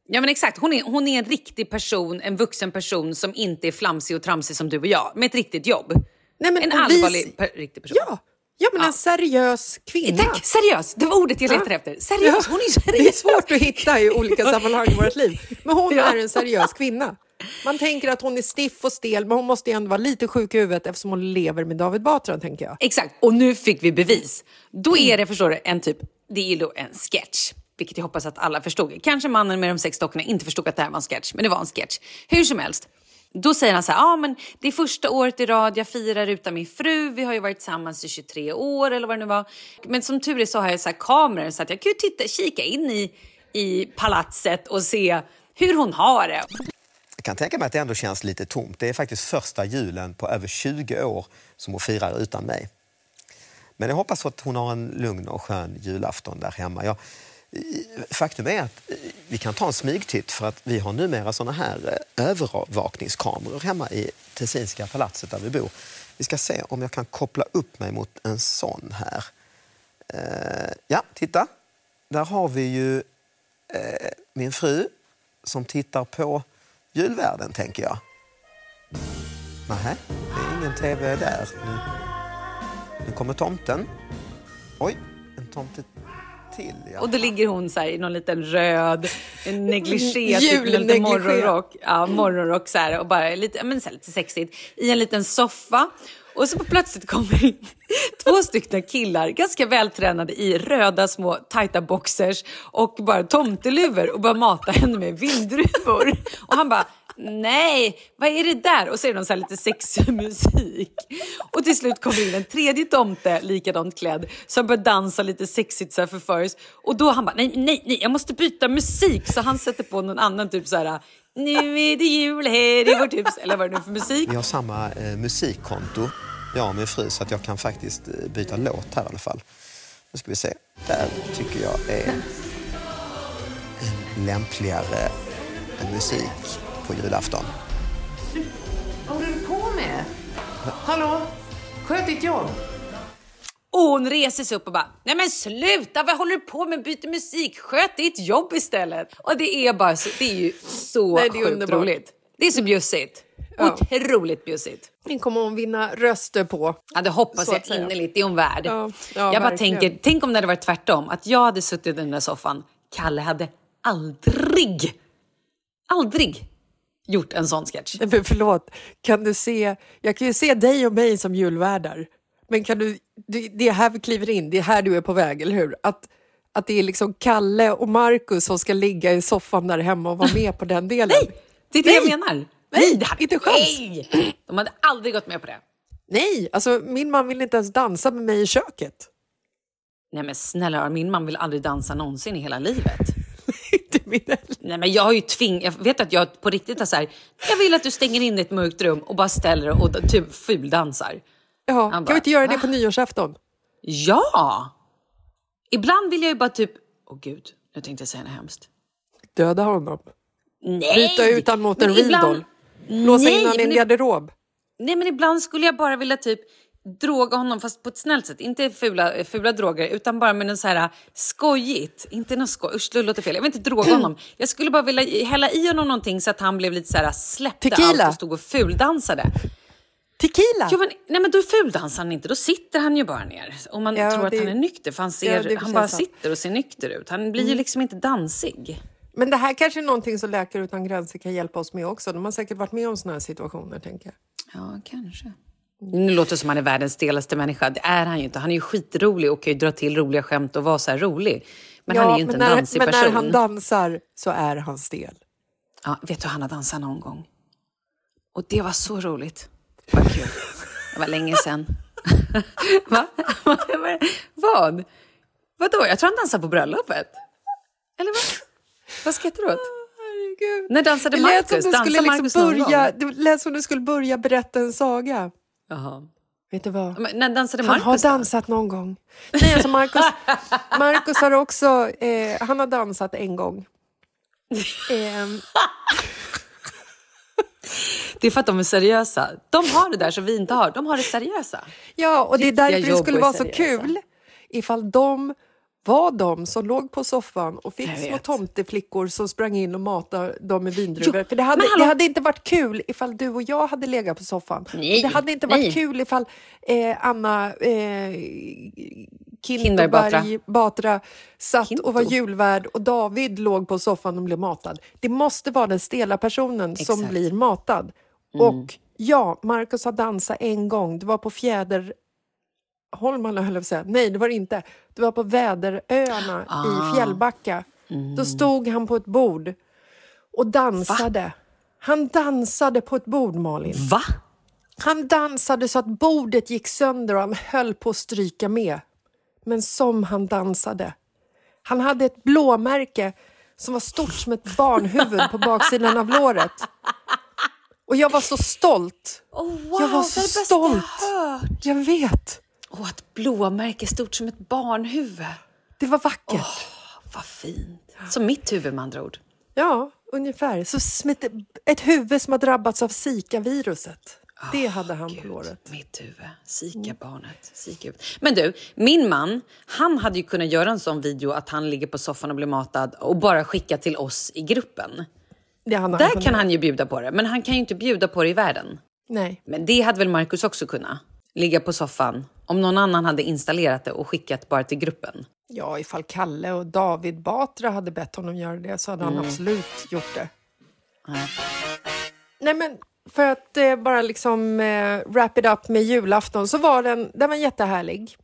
Ja men exakt, hon är, hon är en riktig person, en vuxen person som inte är flamsig och tramsig som du och jag, med ett riktigt jobb. Nej, men en allvarlig vi- per, riktig person. Ja, ja men en seriös kvinna. Tack, seriös! Det var ordet jag letade efter. Seriös, hon är seriös. Det är svårt att hitta i olika sammanhang i vårt liv. Men hon Ja. är en seriös kvinna. Man tänker att hon är stiff och stel, men hon måste ju ändå vara lite sjuk i huvudet eftersom hon lever med David Batra, tänker jag. Exakt, och nu fick vi bevis. Då är det, förstår du, en typ, det är ju då en sketch. Vilket jag hoppas att alla förstod. Kanske mannen med de sex dockorna inte förstod att det här var en sketch, men det var en sketch. Hur som helst. Då säger han så här, ja ah, men det är första året i rad jag firar utan min fru. Vi har ju varit tillsammans i 23 år eller vad det nu var. Men som tur är så har jag så här kameror så att jag kan ju titta, kika in i, i palatset och se hur hon har det. Jag kan tänka mig att det ändå känns lite tomt. Det är faktiskt första julen på över 20 år som hon firar utan mig. Men jag hoppas att hon har en lugn och skön julafton där hemma. Jag, faktum är att eh, vi kan ta en smygtitt för att vi har numera såna här eh, övervakningskameror hemma i Tessinska palatset där vi bor. Vi ska se om jag kan koppla upp mig mot en sån här. Eh, ja, titta. Där har vi ju min fru som tittar på julvärden, tänker jag. Nej, det är ingen tv där. Nu, nu kommer tomten. Oj, en tomte till. Ja. Och då ligger hon så i någon liten röd negligé, typ med lite morgonrock, ja, morgonrock så här, och bara lite, men så lite sexigt i en liten soffa. Och så plötsligt kommer in två stycken killar, ganska vältränade i röda små tajta boxers och bara tomteluvor och börjar mata henne med vindruvor. Och han bara, nej, vad är det där? Och så är det någon så här lite sexig musik. Och till slut kommer in en tredje tomte, likadant klädd, som börjar dansa lite sexigt så här förföriskt. Och då han bara, nej, nej, nej, jag måste byta musik. Så han sätter på någon annan typ så här, nu är det jul här i vårt hus, eller vad det nu är för musik. Vi har samma eh, musikkonto, jag och min fru, så att jag kan faktiskt eh, byta låt här i alla fall. Nu ska vi se. Där tycker jag är en lämpligare musik på julafton. Vad håller du på med? Hallå? Sköt ditt jobb. Och hon reser sig upp och bara, nej men sluta, vad håller du på med? Byter musik, sköt ditt jobb istället. Och det är bara så, det är ju så Nej, det är sjukt underbart. roligt. Det är så bjussigt. Ja. Otroligt bjussigt. Den kommer hon vinna röster på. Ja, det hoppas Så jag innerligt. Det är hon värd. Ja, ja, jag bara verkligen. tänker, tänk om det hade varit tvärtom. Att jag hade suttit i den där soffan. Kalle hade aldrig, aldrig gjort en sån sketch. Nej, men förlåt, kan du se... Jag kan ju se dig och mig som julvärdar. Men kan du... Det är här vi kliver in, det är här du är på väg, eller hur? Att, att det är liksom Kalle och Markus som ska ligga i soffan där hemma och vara med på den delen. Nej, det är det jag menar. Nej, det hade, inte chans. Nej, de hade aldrig gått med på det. Nej, alltså min man vill inte ens dansa med mig i köket. Nej men snälla min man vill aldrig dansa någonsin i hela livet. Inte min heller. Nej men jag har ju tving... Jag vet att jag på riktigt har så här, jag vill att du stänger in i ett mörkt rum och bara ställer dig och typ fuldansar. Ja, kan vi inte göra det på nyårsafton? Ja! Ibland vill jag ju bara typ, åh gud, nu tänkte jag säga något hemskt. Döda honom. Nej! Byta ut honom mot en doll. Låsa Nej, in honom i en garderob. Nej men ibland skulle jag bara vilja typ droga honom fast på ett snällt sätt. Inte fula, fula droger utan bara med något så här skojigt. Inte något skoj, usch det låter fel. Jag vill inte droga honom. Jag skulle bara vilja hälla i honom någonting så att han blev lite så här släppte Tequila. allt och stod och fuldansade. Tequila! Jo, men, nej, men då fuldansar han inte, då sitter han ju bara ner. Och man Ja, tror att det- han är nykter, för han, ser, Ja, han bara sant. sitter och ser nykter ut. Han blir ju Mm. liksom inte dansig. Men det här kanske är någonting som Läkare utan gränser kan hjälpa oss med också. De har säkert varit med om såna här situationer, tänker jag. Ja, kanske. Nu låter det som han är världens stelaste människa. Det är han ju inte. Han är ju skitrolig och kan ju dra till roliga skämt och vara så här rolig. Men han är ju inte men en när, dansig men person. när han dansar så är han stel. Ja, vet du, han har dansat någon gång. Och det var så roligt. Vad kul. Det var länge sedan. Va? vad? Vadå? Jag tror han dansade på bröllopet. Eller vad? Vad skrattar du åt? När dansade Det lät som Marcus? du skulle Marcus liksom börja? Det lät som du skulle börja berätta en saga. Jaha. Vet du vad? Men när dansade Han Marcus har då? dansat någon gång. Nej, alltså Marcus, Marcus har också eh, han har dansat en gång. Ehm, Det är för att de är seriösa. De har det där som vi inte har. De har det seriösa. ja, och det är därför det skulle vara så seriösa. kul ifall de var de som låg på soffan och fick små tomteflickor som sprang in och matade dem med vindruvor. För det hade, det hade inte varit kul ifall du och jag hade legat på soffan. Nej, det hade inte varit nej. kul ifall eh, Anna eh, Kintoberg Batra satt Kinto. och var julvärd och David låg på soffan och blev matad. Det måste vara den stela personen som Exakt. blir matad. Mm. Och ja, Marcus har dansat en gång. Det var på Fjäder... Holman höll jag på att säga. Nej, det var det inte. Det var på Väderöarna Ah. i Fjällbacka. Då stod han på ett bord och dansade. Han dansade på ett bord, Malin. Va? Han dansade så att bordet gick sönder och han höll på att stryka med. Men som han dansade. Han hade ett blåmärke som var stort som ett barnhuvud på baksidan av låret. Och jag var så stolt. Oh, wow, jag var så det stolt. jag hört. Jag vet. Åh, ett blåmärke stort som ett barnhuvud. Det var vackert. Vad fint. Som mitt huvud med andra ord. Ja, ungefär. Så smitt, ett huvud som har drabbats av Zika-viruset. Det hade han på låret. Mitt huvud. Zika-barnet. Zika. Men du, min man, han hade ju kunnat göra en sån video att han ligger på soffan och blir matad och bara skicka till oss i gruppen. Det han Där kan han ju bjuda på det, men han kan ju inte bjuda på det i världen. Nej. Men det hade väl Marcus också kunnat? Ligga på soffan. Om någon annan hade installerat det och skickat bara till gruppen. Ja, ifall Kalle och David Batra hade bett honom göra det så hade han Mm. absolut gjort det. Nej. Nej, men för att eh, bara liksom eh, wrap it up med julafton så var den, den var jättehärlig.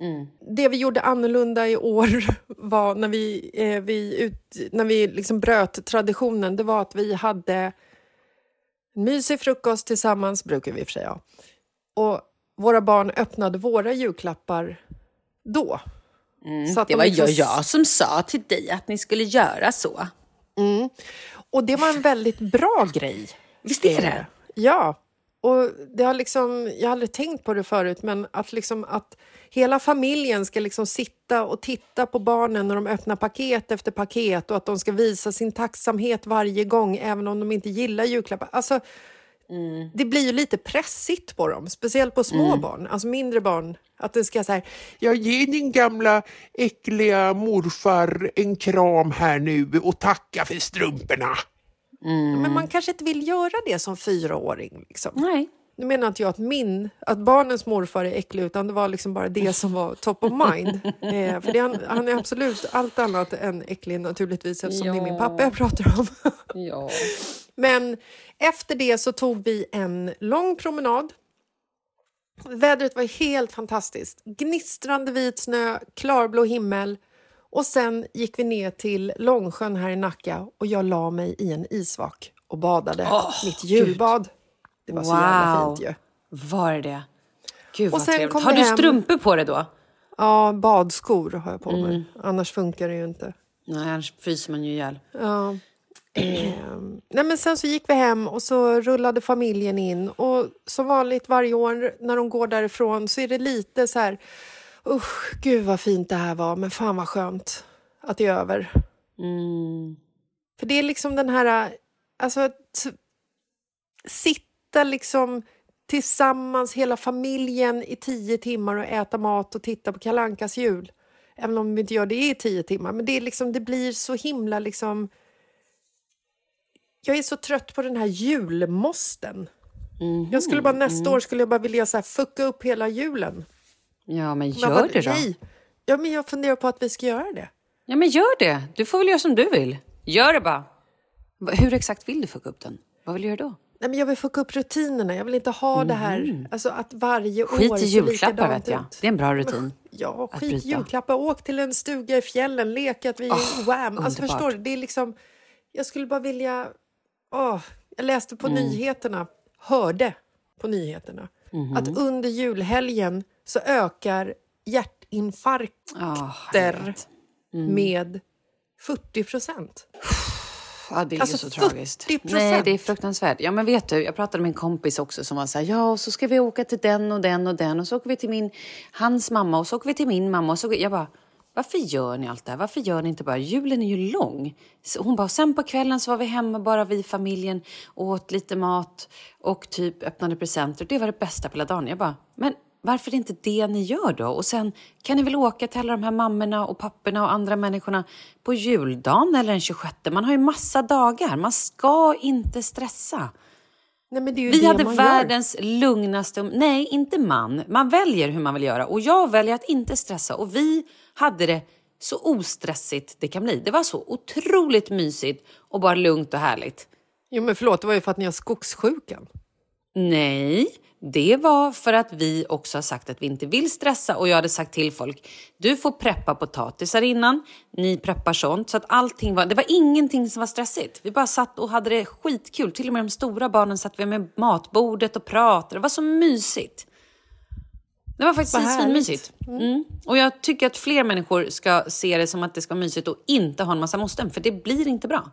Mm. Det vi gjorde annorlunda i år var när vi, eh, vi, ut, när vi liksom bröt traditionen, det var att vi hade en mysig frukost tillsammans, brukar vi i och för sig ha. Och våra barn öppnade våra julklappar då. Så att Det de var liksom jag, jag som sa till dig att ni skulle göra så. Mm. Och det var en väldigt bra grej. Visst är det? Ja. Och det har liksom, jag har aldrig tänkt på det förut, men att, liksom, att hela familjen ska liksom sitta och titta på barnen när de öppnar paket efter paket och att de ska visa sin tacksamhet varje gång, även om de inte gillar julklappar. Alltså, Det blir ju lite pressigt på dem, speciellt på små Mm. barn, alltså mindre barn. Att det ska så här, Jag ger din gamla äckliga morfar en kram här nu och tacka för strumporna. Men man kanske inte vill göra det som fyraåring. Liksom. Nej. Nu menar inte jag att, min, att barnens morfar är äcklig, utan det var liksom bara det som var top of mind. eh, för det, han, han är absolut allt annat än äcklig naturligtvis, eftersom det är min Ja. pappa jag pratar om. Ja. Men efter det så tog vi en lång promenad. Vädret var helt fantastiskt. Gnistrande vit snö, klarblå himmel. Och sen gick vi ner till Långsjön här i Nacka och jag la mig i en isvak och badade Åh, mitt julbad. Det var så jävla fint ju. Var det det? Gud Och vad sen Har du hem. strumpor på dig då? Ja, badskor har jag på mig. Mm. Annars funkar det ju inte. Nej, annars fryser man ju ihjäl. Ja. Ehm, nej men sen så gick vi hem och så rullade familjen in. Och som vanligt varje år när de går därifrån så är det lite så här... Usch, gud vad fint det här var, men fan vad skönt att det är över. Mm. För det är liksom den här... Alltså, att sitta liksom tillsammans, hela familjen i tio timmar och äta mat och titta på Kalankas jul. Även om vi inte gör det i tio timmar. Men det, är liksom, det blir så himla liksom... Jag är så trött på den här julmåsten. Jag skulle bara nästa år skulle jag bara vilja så här, fucka upp hela julen. Ja, men Bara gör att- det då. Nej. Ja, men jag funderar på att vi ska göra det. Ja, men gör det. Du får väl göra som du vill. Gör det bara. Hur exakt vill du fucka upp den? Vad vill du göra då? Nej, men jag vill fucka upp rutinerna. Jag vill inte ha det här alltså att varje år Mhm. Skit i julklappar vet jag. ut. Det är en bra rutin. Ja, skit i julklappar. Åk till en stuga i fjällen, lek att vi är Åh, Wham. Alltså underbart. förstår du? Det är liksom... Jag skulle bara vilja... Åh, jag läste på Mm. nyheterna, hörde på nyheterna Mhm. att under julhelgen så ökar hjärtinfarkter Mm. med 40 procent. Ja, det är Alltså, så tragiskt. 40%. Nej, det är fruktansvärt. Ja, men vet du, jag pratade med en kompis också som var så här, ja, och så ska vi åka till den och den och den och så åker vi till min, hans mamma och så åker vi till min mamma och så, jag bara, varför gör ni allt det här? Varför gör ni inte bara, julen är ju lång. Så hon bara, sen på kvällen så var vi hemma bara vi familjen, åt lite mat och typ öppnade presenter. Det var det bästa på hela dagen. Jag bara, men varför är det inte det ni gör då? Och sen kan ni väl åka till alla de här mammorna och papporna och andra människorna på juldagen eller den 26. Man har ju massa dagar. Man ska inte stressa. Nej, men det är ju Vi det hade man gör. världens lugnaste... Nej, inte man. Man väljer hur man vill göra. Och jag väljer att inte stressa. Och vi hade det så ostressigt det kan bli. Det var så otroligt mysigt och bara lugnt och härligt. Jo, men förlåt, det var ju för att ni har skogssjukan. Nej, det var för att vi också har sagt att vi inte vill stressa och jag hade sagt till folk, du får preppa potatisar innan, ni preppar sånt. Så att allting var, det var ingenting som var stressigt. Vi bara satt och hade det skitkul. Till och med de stora barnen satt vi med matbordet och pratade. Det var så mysigt. Det var faktiskt Vad svinmysigt. Mm. Och jag tycker att fler människor ska se det som att det ska vara mysigt och inte ha en massa måsten, för det blir inte bra.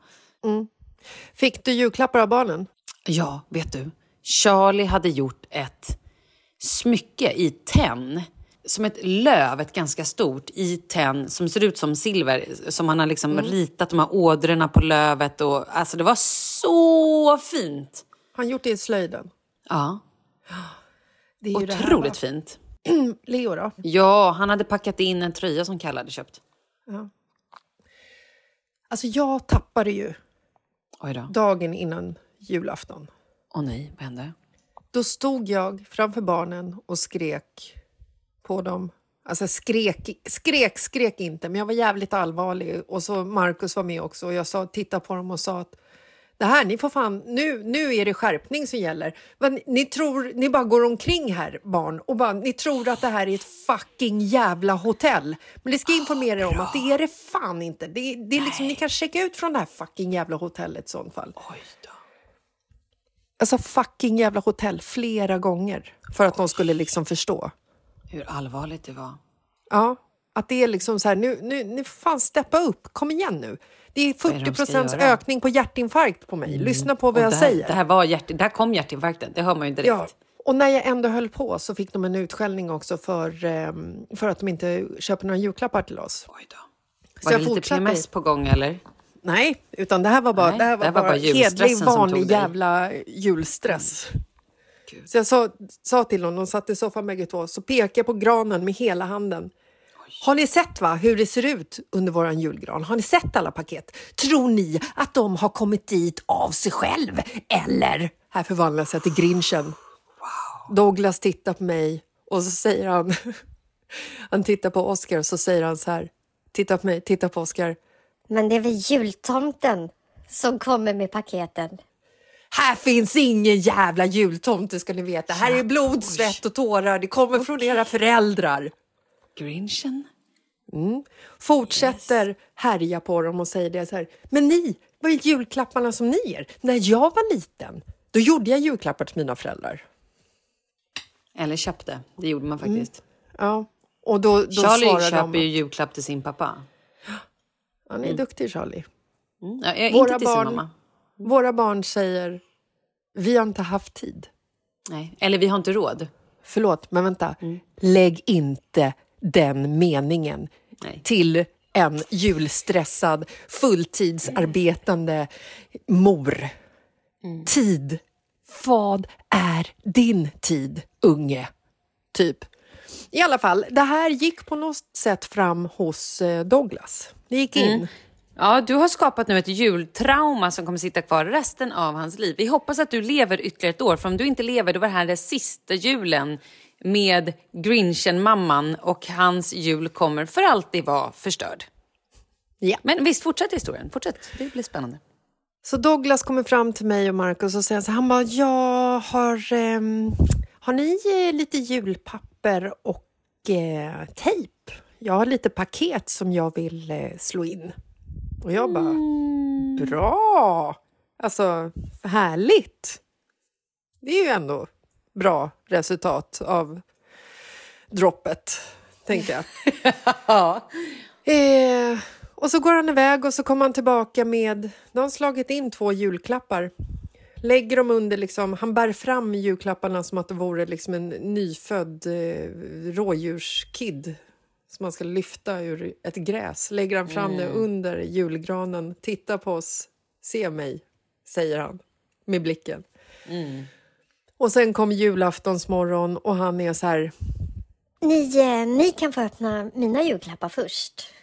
Fick du julklappar av barnen? Ja, vet du. Charlie hade gjort ett smycke i tenn. Som ett löv, ett ganska stort, i tenn som ser ut som silver. Som han har liksom ritat de här ådrorna på lövet. Och, alltså det var så fint! Har han gjort det i slöjden? Ja, Det är här, otroligt va? fint. Leo då? Ja, han hade packat in en tröja som Kalle hade köpt. Alltså jag tappade ju dagen innan julafton. Åh nej, vad hände? Då stod jag framför barnen och skrek på dem. Alltså skrek, skrek, skrek inte, men jag var jävligt allvarlig. Och så Markus var med också och jag sa, titta på dem och sa att det här, ni får fan, nu, nu är det skärpning som gäller. Ni, ni tror, ni bara går omkring här barn och bara, ni tror att det här är ett fucking jävla hotell. Men det ska jag informera er om att det är det fan inte. Det, det är liksom, ni kan checka ut från det här fucking jävla hotellet i sånt fall. Oj då. Alltså fucking jävla hotell flera gånger för att de skulle liksom förstå. Hur allvarligt det var. Ja, att det är liksom så här, nu, nu, nu fan steppa upp, kom igen nu. Det är är det 40 de ska procents? Mm. ökning på hjärtinfarkt på mig. Lyssna på vad Och jag det här, säger. Det här, var hjärt, det här kom hjärtinfarkten, det hör man ju direkt. Ja, och när jag ändå höll på så fick de en utskällning också för, ehm, för att de inte köper några julklappar till oss. Oj då. Så Var jag det lite. PMS på gång eller? Nej, utan det här var bara, Nej, det här var det här bara, bara hedlig, vanlig jävla julstress. Gud. Så jag sa, sa till honom, de satt i soffan bägge två, så pekade jag på granen med hela handen. Har ni sett va, hur det ser ut under våran julgran? Har ni sett alla paket? Tror ni att de har kommit dit av sig själv? Eller? Här förvandlas jag till grinchen. Douglas tittar på mig och så säger han... han tittar på Oscar och så säger han så här. Titta på mig, titta på Oscar. Men det är väl jultomten som kommer med paketen. Här finns ingen jävla jultomte ska ni veta. Här är blod, svett och tårar. Det kommer från era föräldrar. Grinchen? Fortsätter härja på dem och säger det så här. Men ni, vad är julklapparna som ni ger? När jag var liten, då gjorde jag julklappar till mina föräldrar. Eller köpte, det gjorde man faktiskt. Ja, och då, då Charlie köper de. ju julklapp till sin pappa. Han är duktig Charlie. Mm. Ja, jag- Våra barn-. Våra barn säger, vi har inte haft tid. Nej. Eller vi har inte råd. Förlåt, men vänta. Mm. Lägg inte den meningen Nej. till en julstressad, fulltidsarbetande mor. Mm. Tid. Vad är din tid, unge? Typ. I alla fall, det här gick på något sätt fram hos eh, Douglas. Det gick in. Ja, du har skapat nu ett jultrauma som kommer sitta kvar resten av hans liv. Vi hoppas att du lever ytterligare ett år, för om du inte lever då var det här den sista julen med Grinchen-mamman och hans jul kommer för alltid vara förstörd. Ja. Men visst, fortsätt historien. Fortsätt, det blir spännande. Så Douglas kommer fram till mig och Markus och säger så han bara, jag har, ehm, har ni eh, lite julpapper och eh, tejp? Jag har lite paket som jag vill eh, slå in. Och jag bara, bra! Alltså, härligt! Det är ju ändå bra resultat av droppet, tänkte jag. Ja. Eh, och så går han iväg och så kommer han tillbaka med... De har slagit in två julklappar. Lägger dem under... Liksom, han bär fram julklapparna som att det vore liksom en nyfödd eh, rådjurskid som man ska lyfta ur ett gräs. Lägger han fram det Mm. under julgranen. Titta på oss, se mig, säger han med blicken. Mm. Och sen kom julaftonsmorgon och han är så här... Ni, eh, ni kan få öppna mina julklappar först.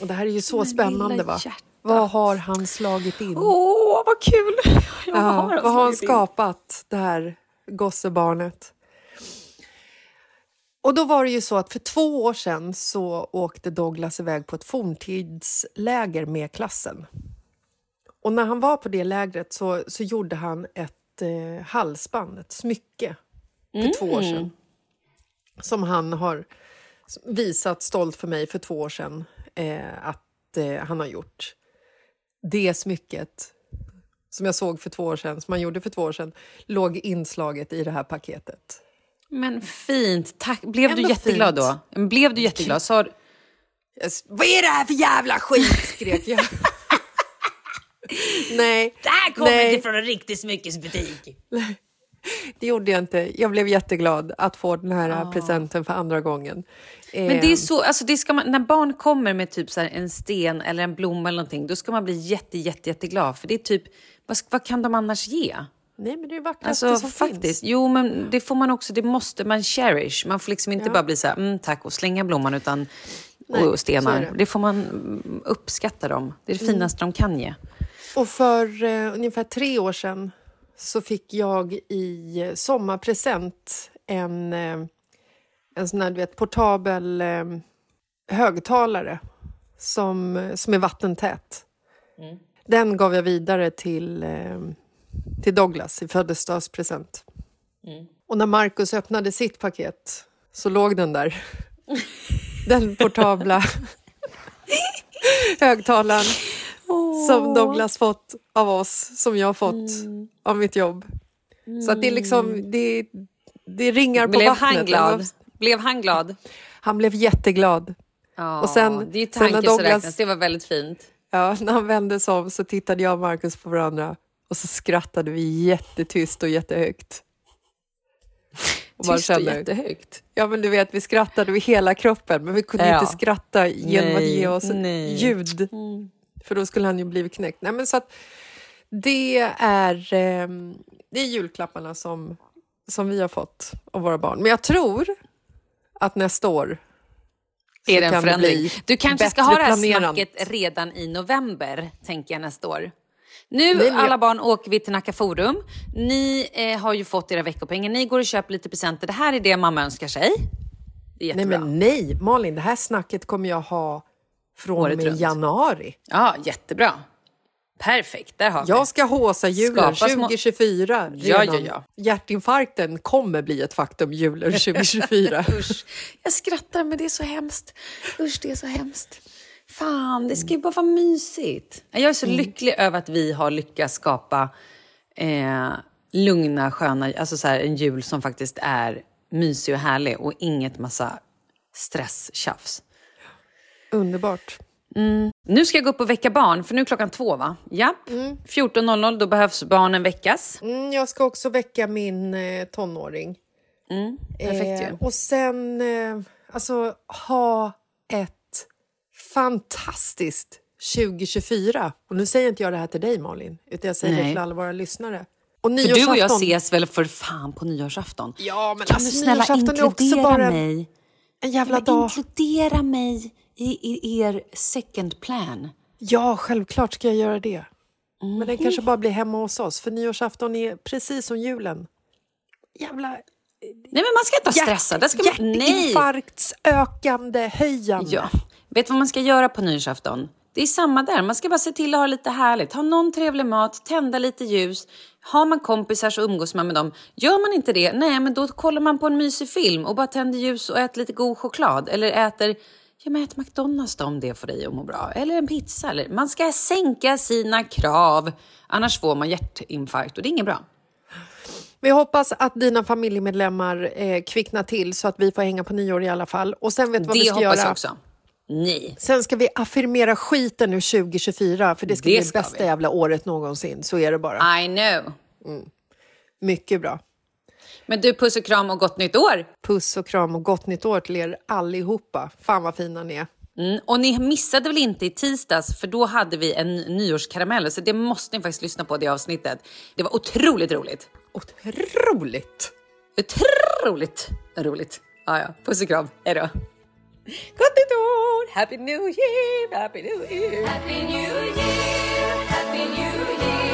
Och det här är ju så spännande, va? Vad har han slagit in? Åh, vad kul! Ja, har vad har han slagit in. skapat, det här gossebarnet? Och då var det ju så att för två år sedan så åkte Douglas iväg på ett forntidsläger med klassen. Och när han var på det lägret så, så gjorde han ett eh, halsband, ett smycke, för två år Mm. sedan. Som han har visat stolt för mig för två år sedan eh, att eh, han har gjort. Det smycket som jag såg för två år sedan, som han gjorde för två år sedan, låg inslaget i det här paketet. Men fint, tack. Blev du Ändå jätteglad fint. då? Blev du jätteglad? Sa, Jag s- Vad är det här för jävla skit? skrek jag. Nej, det här kommer Nej. inte från en riktig smyckesbutik. det gjorde jag inte. Jag blev jätteglad att få den här presenten för andra gången. Men det är Eh, så, alltså det ska man, när barn kommer med typ så här en sten eller en blomma eller någonting, då ska man bli jätte, jätte, jätteglad. För det är typ, vad, vad kan de annars ge? Nej, men det är det vackraste Alltså som faktiskt, finns. jo men det får man också, det måste man cherish. Man får liksom inte Ja. bara bli så här, mm, tack och slänga blomman utan, Nej, och stenar. det. Det. får man mm, uppskatta dem. Det är det Mm. finaste de kan ge. Och för eh, ungefär tre år sedan så fick jag i eh, sommarpresent en, eh, en sån här du vet, portabel eh, högtalare som, som är vattentät. Den gav jag vidare till, eh, till Douglas i födelsedagspresent. Och när Markus öppnade sitt paket så låg den där. den portabla högtalaren som Douglas fått av oss, som jag fått av mitt jobb. Så att det är liksom, det, det ringar på Blev vattnet. han glad? Blev han glad? Han blev jätteglad. Ja, Och sen- det är ju sen när tanken Douglas- räknas. Det var väldigt fint. Ja, när han vände sig om så tittade jag och Markus på varandra och så skrattade vi jättetyst och jättehögt. Och Tyst och kände- jättehögt. Ja, men du vet, vi skrattade med hela kroppen, men vi kunde Ja. inte skratta genom Nej, att ge oss nej. ljud. För då skulle han ju blivit knäckt. Nej, men så att det är, ehm, det är julklapparna som, som vi har fått av våra barn. Men jag tror att nästa år Är det en förändring? bli Du kanske ska ha det här planerat. snacket redan i november, tänker jag nästa år. Nu, Nej, alla barn, åker vi till Nacka Forum. Ni eh, har ju fått era veckopengar. Ni går och köper lite presenter. Det här är det mamma önskar sig. Det är Nej, men nej, Malin, det här snacket kommer jag ha från och med runt. januari. Ja, jättebra. Perfekt, där har vi. Jag ska håsa julen Skapa små- 2024 Ja, redan. ja, ja. Hjärtinfarkten kommer bli ett faktum julen 2024. Usch, jag skrattar men det är så hemskt. Usch, det är så hemskt. Fan, det ska ju bara vara mysigt. Jag är så Mm. lycklig över att vi har lyckats skapa eh, lugna, sköna, alltså så här, en jul som faktiskt är mysig och härlig och inget massa stress, Underbart. Nu ska jag gå upp och väcka barn, för nu är klockan två va? Japp. 14.00, då behövs barnen väckas. Mm, jag ska också väcka min eh, tonåring. Mm, perfekt. Eh, och sen eh, alltså ha ett fantastiskt 2024. Och nu säger inte jag det här till dig Malin, utan jag säger det Nej. till alla våra lyssnare. Och För du och jag ses väl för fan på nyårsafton? Ja, men kan alltså, du snälla inkludera bara mig? En jävla Men dag. Inkludera mig i, i er second plan. Ja, självklart ska jag göra det. Men den kanske bara blir hemma hos oss, för nyårsafton är precis som julen. Jävla Nej, men man ska inte. Det ska man, hjärtinfarktsökande höjande. Ja. Vet du vad man ska göra på nyårsafton? Det är samma där. Man ska bara se till att ha lite härligt. Ha någon trevlig mat, tända lite ljus. Har man kompisar så umgås man med dem. Gör man inte det, nej men då kollar man på en mysig film och bara tänder ljus och äter lite god choklad. Eller äter, ja men ät McDonalds då om det får dig att må bra. Eller en pizza. Eller, man ska sänka sina krav. Annars får man hjärtinfarkt och det är inget bra. Vi hoppas att dina familjemedlemmar eh, kvicknar till så att vi får hänga på nyår i alla fall. Och sen vet du vad Det vi ska hoppas göra? jag också. Nej. Sen ska vi affirmera skiten ur 2024 för det ska Det bli det bästa vi. jävla året någonsin. Så är det bara. I know. Mycket bra. Men du, puss och kram och gott nytt år! Puss och kram och gott nytt år till er allihopa. Fan vad fina ni är. Mm, och ni missade väl inte i tisdags, för då hade vi en nyårskaramell. Så det måste ni faktiskt lyssna på, det avsnittet. Det var otroligt roligt. Otroligt! Otroligt roligt. Ja, ja. Puss och kram. Hej då. Gott nytt år! Happy New Year! Happy New Year! Happy New Year, Happy New Year.